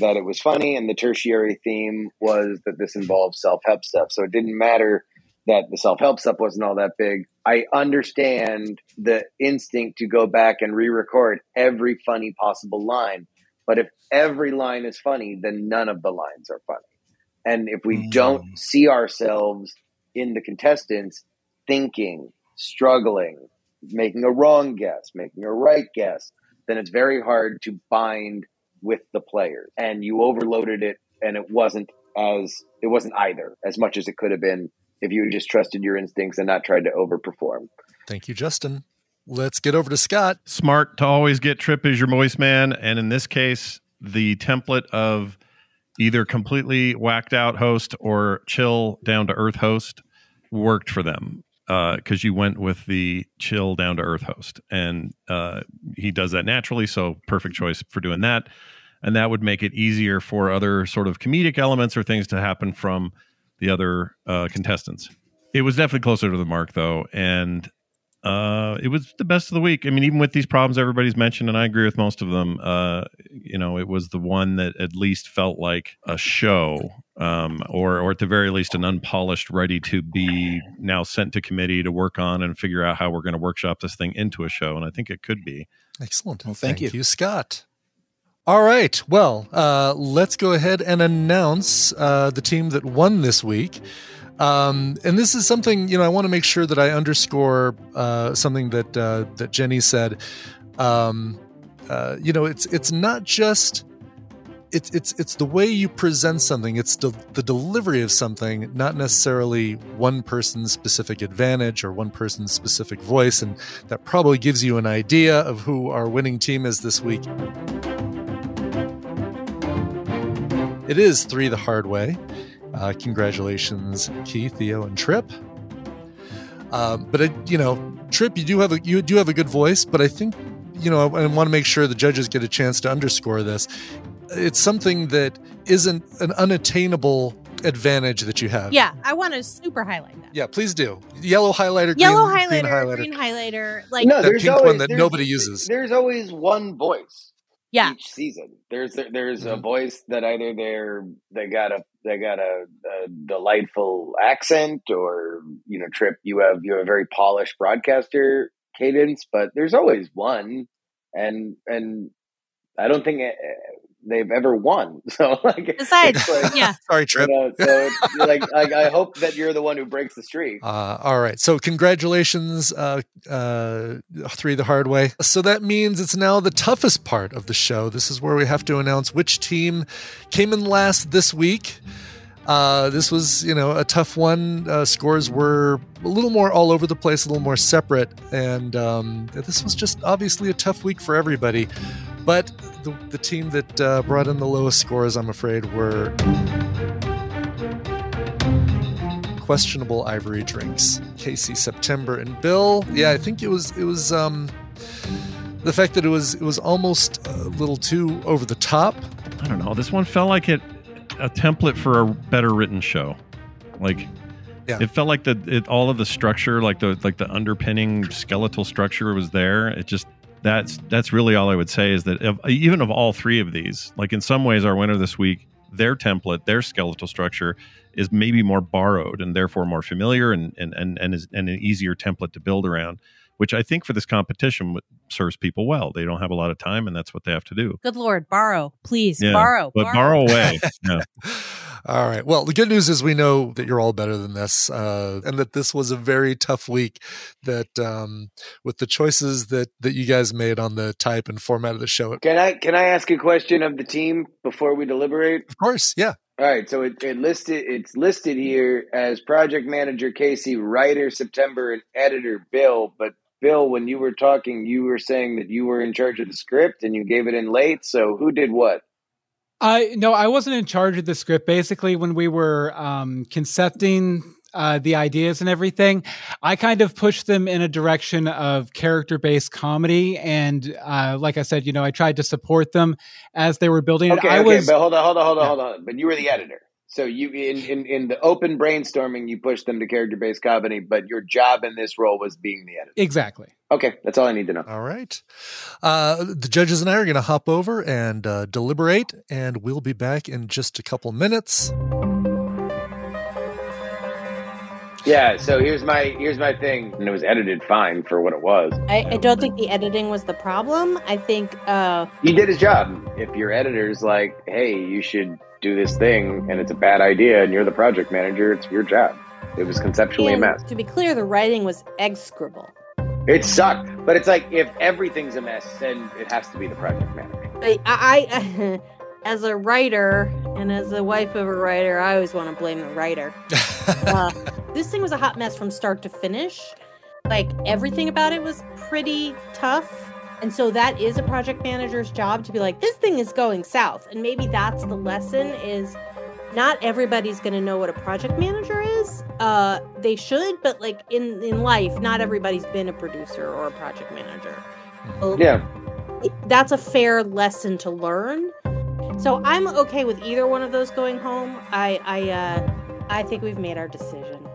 Speaker 16: that it was funny, and the tertiary theme was that this involved self help stuff. So it didn't matter that the self help stuff wasn't all that big. I understand the instinct to go back and re record every funny possible line. But if every line is funny, then none of the lines are funny. And if we mm. don't see ourselves in the contestants thinking, struggling, making a wrong guess, making a right guess, then it's very hard to bind with the players and you overloaded it and it wasn't as it wasn't either as much as it could have been if you had just trusted your instincts and not tried to overperform.
Speaker 15: Thank you, Justin. Let's get over to Scott.
Speaker 18: Smart to always get Trip as your voice man. And in this case, the template of either completely whacked out host or chill down to earth host worked for them because uh, you went with the chill down to earth host, and uh, he does that naturally. So perfect choice for doing that, and that would make it easier for other sort of comedic elements or things to happen from the other uh, contestants. It was definitely closer to the mark though, and uh, it was the best of the week. I mean, even with these problems everybody's mentioned, and I agree with most of them. Uh, you know, it was the one that at least felt like a show, um, or or at the very least an unpolished, ready to be now sent to committee to work on and figure out how we're going to workshop this thing into a show. And I think it could be
Speaker 15: excellent. Well, thank, thank you. you, Scott. All right. Well, uh, let's go ahead and announce uh, the team that won this week. Um, and this is something you know I want to make sure that I underscore uh, something that uh, that Jenny said. Um, uh, you know, it's it's not just it's it's it's the way you present something. It's the, the delivery of something not necessarily one person's specific advantage or one person's specific voice and that probably gives you an idea of who our winning team is this week. It is three the hard way uh, congratulations keith theo and trip um, but it, you know trip you do have a you do have a good voice but i think you know, I want to make sure the judges get a chance to underscore this it's something that isn't an unattainable advantage that you have.
Speaker 17: Yeah, I want to super highlight that.
Speaker 15: Yeah, please do. Yellow highlighter,
Speaker 17: Yellow
Speaker 15: green,
Speaker 17: highlighter,
Speaker 15: green highlighter,
Speaker 17: green highlighter. Like
Speaker 16: no,
Speaker 15: that
Speaker 16: there's
Speaker 15: pink
Speaker 16: always,
Speaker 15: one that nobody uses.
Speaker 16: There's always one voice.
Speaker 17: Yeah.
Speaker 16: Each season, there's there's
Speaker 15: Mm-hmm.
Speaker 16: a voice that either they're they got a they got a, a delightful accent, or you know, Trip, you have you have a very polished broadcaster cadence, but there's always one, and and I don't think. They've ever won. So like,
Speaker 17: Besides,
Speaker 16: like,
Speaker 17: yeah.
Speaker 15: Sorry, Trip.
Speaker 16: You know, so it's like I, I hope that you're the one who breaks the streak.
Speaker 15: Uh, all right. So congratulations, uh, uh, three the hard way. So that means it's now the toughest part of the show. This is where we have to announce which team came in last this week. Uh, this was, you know, a tough one. Uh, scores were a little more all over the place, a little more separate, and um, this was just obviously a tough week for everybody. But the, the team that uh, brought in the lowest scores, I'm afraid, were questionable ivory drinks. Casey, September, and Bill. Yeah, I think it was it was um, the fact that it was it was almost a little too over the top.
Speaker 18: I don't know. This one felt like it a template for a better written show. Like
Speaker 15: Yeah.
Speaker 18: it felt like the it, all of the structure, like the like the underpinning skeletal structure was there. It just that's that's really all I would say is that of, even of all three of these, like in some ways, our winner this week, their template, their skeletal structure is maybe more borrowed and therefore more familiar and and and and, is, and an easier template to build around. Which I think for this competition serves people well. They don't have a lot of time, and that's what they have to do.
Speaker 17: Good lord, borrow, please,
Speaker 18: Yeah,
Speaker 17: borrow,
Speaker 18: but borrow away. Yeah.
Speaker 15: All right. Well, the good news is we know that you're all better than this, uh, and that this was a very tough week. That um, with the choices that that you guys made on the type and format of the show,
Speaker 16: Can I can I ask a question of the team before we deliberate?
Speaker 15: Of course, yeah.
Speaker 16: All right, so it, it listed it's listed here as project manager Casey, writer September, and editor Bill. But Bill, when you were talking, you were saying that you were in charge of the script and you gave it in late. So who did what?
Speaker 2: I no, I wasn't in charge of the script. Basically, when we were um, concepting uh, the ideas and everything, I kind of pushed them in a direction of character-based comedy, and uh, like I said, you know, I tried to support them as they were building it.
Speaker 16: Okay,
Speaker 2: I
Speaker 16: okay,
Speaker 2: was
Speaker 16: but hold on, hold on, hold on, hold on. But you were the editor. So you in, in, in the open brainstorming, you pushed them to character based comedy, but your job in this role was being the editor.
Speaker 2: exactly.
Speaker 16: Okay, that's all I need to know.
Speaker 15: All right. Uh, the judges and I are going to hop over and uh, deliberate, and we'll be back in just a couple minutes.
Speaker 16: Yeah. So here's my here's my thing, and it was edited fine for what it was.
Speaker 17: I, I don't think the editing was the problem. I think uh,
Speaker 16: He did his job. If your editor's like, "Hey, you should do this thing," and it's a bad idea, and you're the project manager, it's your job. It was conceptually
Speaker 17: and
Speaker 16: a mess.
Speaker 17: to be clear, the writing was execrable.
Speaker 16: It sucked, but it's like if everything's a mess, then it has to be the project manager.
Speaker 17: I, I, as a writer and as a wife of a writer, I always want to blame the writer. uh, this thing was a hot mess from start to finish. Like everything about it was pretty tough. And so that is a project manager's job to be like, this thing is going south. And maybe that's the lesson is not everybody's going to know what a project manager is. Uh, they should, but like in, in life, not everybody's been a producer or a project manager. So
Speaker 16: Yeah.
Speaker 17: that's a fair lesson to learn. So I'm okay with either one of those going home. I I uh I think we've made our decision.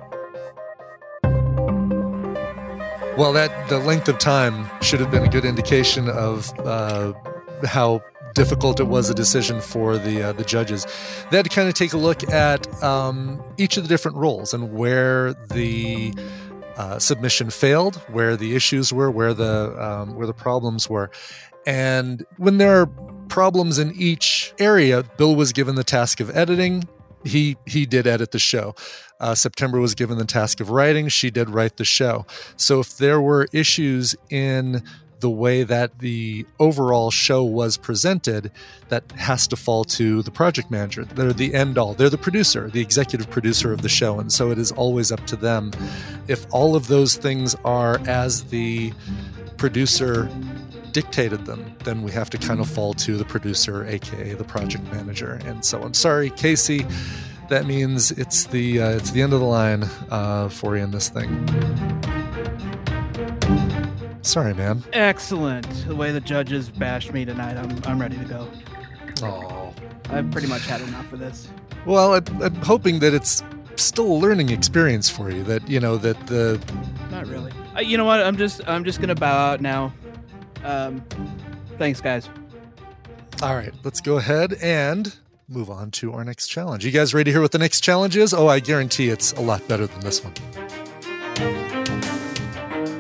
Speaker 15: Well, that the length of time should have been a good indication of uh, how difficult it was a decision for the uh, the judges. They had to kind of take a look at um, each of the different roles and where the uh, submission failed, where the issues were, where the um, where the problems were, and when there are problems in each area, Bill was given the task of editing. He he did edit the show. Uh, September was given the task of writing. She did write the show. So if there were issues in the way that the overall show was presented, that has to fall to the project manager. They're the end all. They're the producer, the executive producer of the show. And so it is always up to them. If all of those things are as the producer dictated them, then we have to kind of fall to the producer, aka the project manager. And so I'm sorry, Casey. That means it's the uh, it's the end of the line uh, for you in this thing. Sorry, man.
Speaker 3: Excellent. The way the judges bashed me tonight, I'm I'm ready to go.
Speaker 15: Oh,
Speaker 3: I've pretty much had enough of this.
Speaker 15: Well, I'm, I'm hoping that it's still a learning experience for you. That you know that the
Speaker 3: Not really. Uh, you know what? I'm just I'm just gonna bow out now. Um, thanks, guys.
Speaker 15: All right, let's go ahead and move on to our next challenge. You guys ready to hear what the next challenge is? Oh, I guarantee it's a lot better than this one.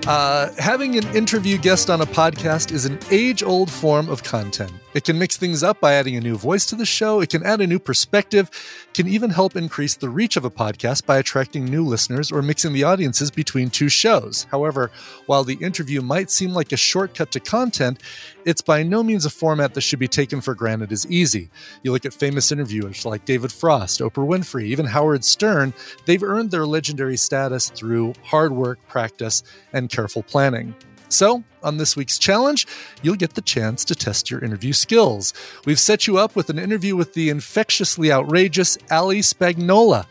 Speaker 15: Uh, having an interview guest on a podcast is an age old form of content. It can mix things up by adding a new voice to the show, it can add a new perspective, can even help increase the reach of a podcast by attracting new listeners or mixing the audiences between two shows. However, while the interview might seem like a shortcut to content, it's by no means a format that should be taken for granted as easy. You look at famous interviewers like David Frost, Oprah Winfrey, even Howard Stern, they've earned their legendary status through hard work, practice, and careful planning. So, on this week's challenge, you'll get the chance to test your interview skills. We've set you up with an interview with the infectiously outrageous Ali Spagnola.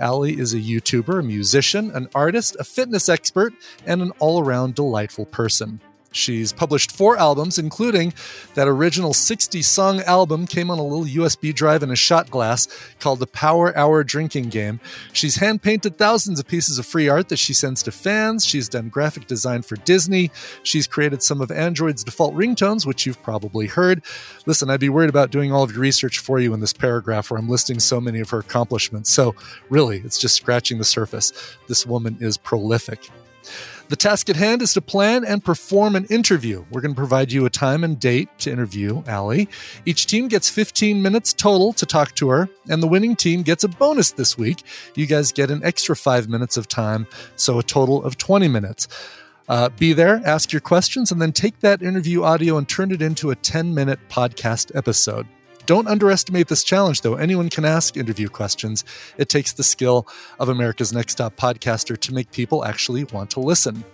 Speaker 15: Ali is a YouTuber, a musician, an artist, a fitness expert, and an all around delightful person. She's published four albums, including that original 60 song album came on a little USB drive in a shot glass called the Power Hour Drinking Game. She's hand painted thousands of pieces of free art that she sends to fans. She's done graphic design for Disney. She's created some of Android's default ringtones, which you've probably heard. Listen, I'd be worried about doing all of your research for you in this paragraph where I'm listing so many of her accomplishments. So, really, it's just scratching the surface. This woman is prolific. The task at hand is to plan and perform an interview. We're going to provide you a time and date to interview Ali. Each team gets 15 minutes total to talk to her, and the winning team gets a bonus this week. You guys get an extra five minutes of time, so a total of 20 minutes. Uh, be there, ask your questions, and then take that interview audio and turn it into a 10 minute podcast episode. Don't underestimate this challenge, though. Anyone can ask interview questions. It takes the skill of America's Next Top podcaster to make people actually want to listen.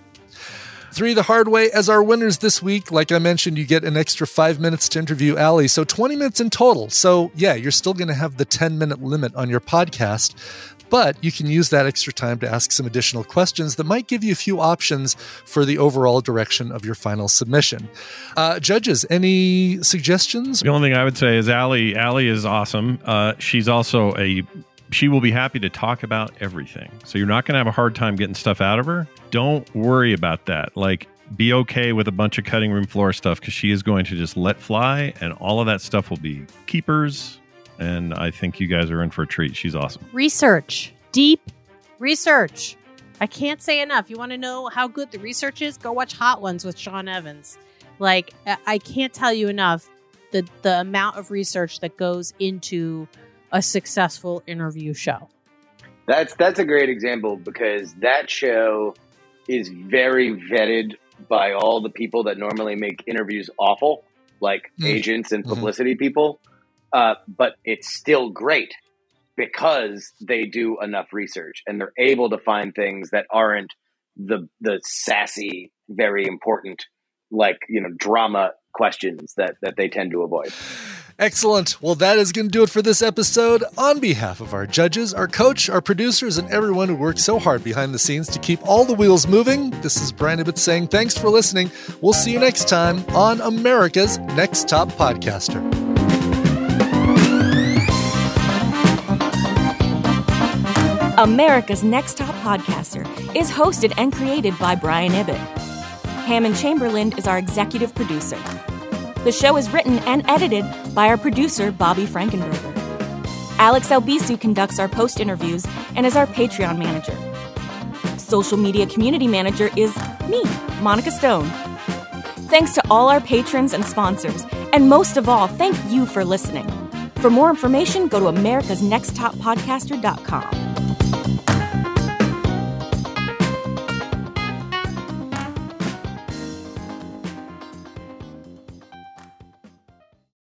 Speaker 15: Three the hard way as our winners this week. Like I mentioned, you get an extra five minutes to interview Ali. So 20 minutes in total. So, yeah, you're still going to have the 10 minute limit on your podcast, but you can use that extra time to ask some additional questions that might give you a few options for the overall direction of your final submission. Uh, judges, any suggestions?
Speaker 18: The only thing I would say is Ali. Ali is awesome. Uh, she's also a she will be happy to talk about everything. So you're not going to have a hard time getting stuff out of her. Don't worry about that. Like, be okay with a bunch of cutting room floor stuff because she is going to just let fly, and all of that stuff will be keepers. And I think you guys are in for a treat. She's awesome.
Speaker 17: Research, deep research. I can't say enough. You want to know how good the research is? Go watch Hot Ones with Sean Evans. Like, I- I can't tell you enough the the amount of research that goes into a successful interview show.
Speaker 16: That's that's a great example because that show is very vetted by all the people that normally make interviews awful, like
Speaker 20: Mm.
Speaker 16: agents and
Speaker 20: Mhm.
Speaker 16: publicity people. Uh, but it's still great because they do enough research and they're able to find things that aren't the the sassy, very important, like you know, drama questions that that they tend to avoid.
Speaker 15: Excellent. Well, that is going to do it for this episode. On behalf of our judges, our coach, our producers, and everyone who worked so hard behind the scenes to keep all the wheels moving, this is Brian Ibbott saying thanks for listening. We'll see you next time on America's Next Top Podcaster.
Speaker 21: America's Next Top Podcaster is hosted and created by Brian Ibbott. Hammond Chamberlain is our executive producer. The show is written and edited by our producer, Bobby Frankenberger. Alex Albisu conducts our post interviews and is our Patreon manager. Social media community manager is me, Monica Stone. Thanks to all our patrons and sponsors, and most of all, thank you for listening. For more information, go to americasnexttopodcaster.com.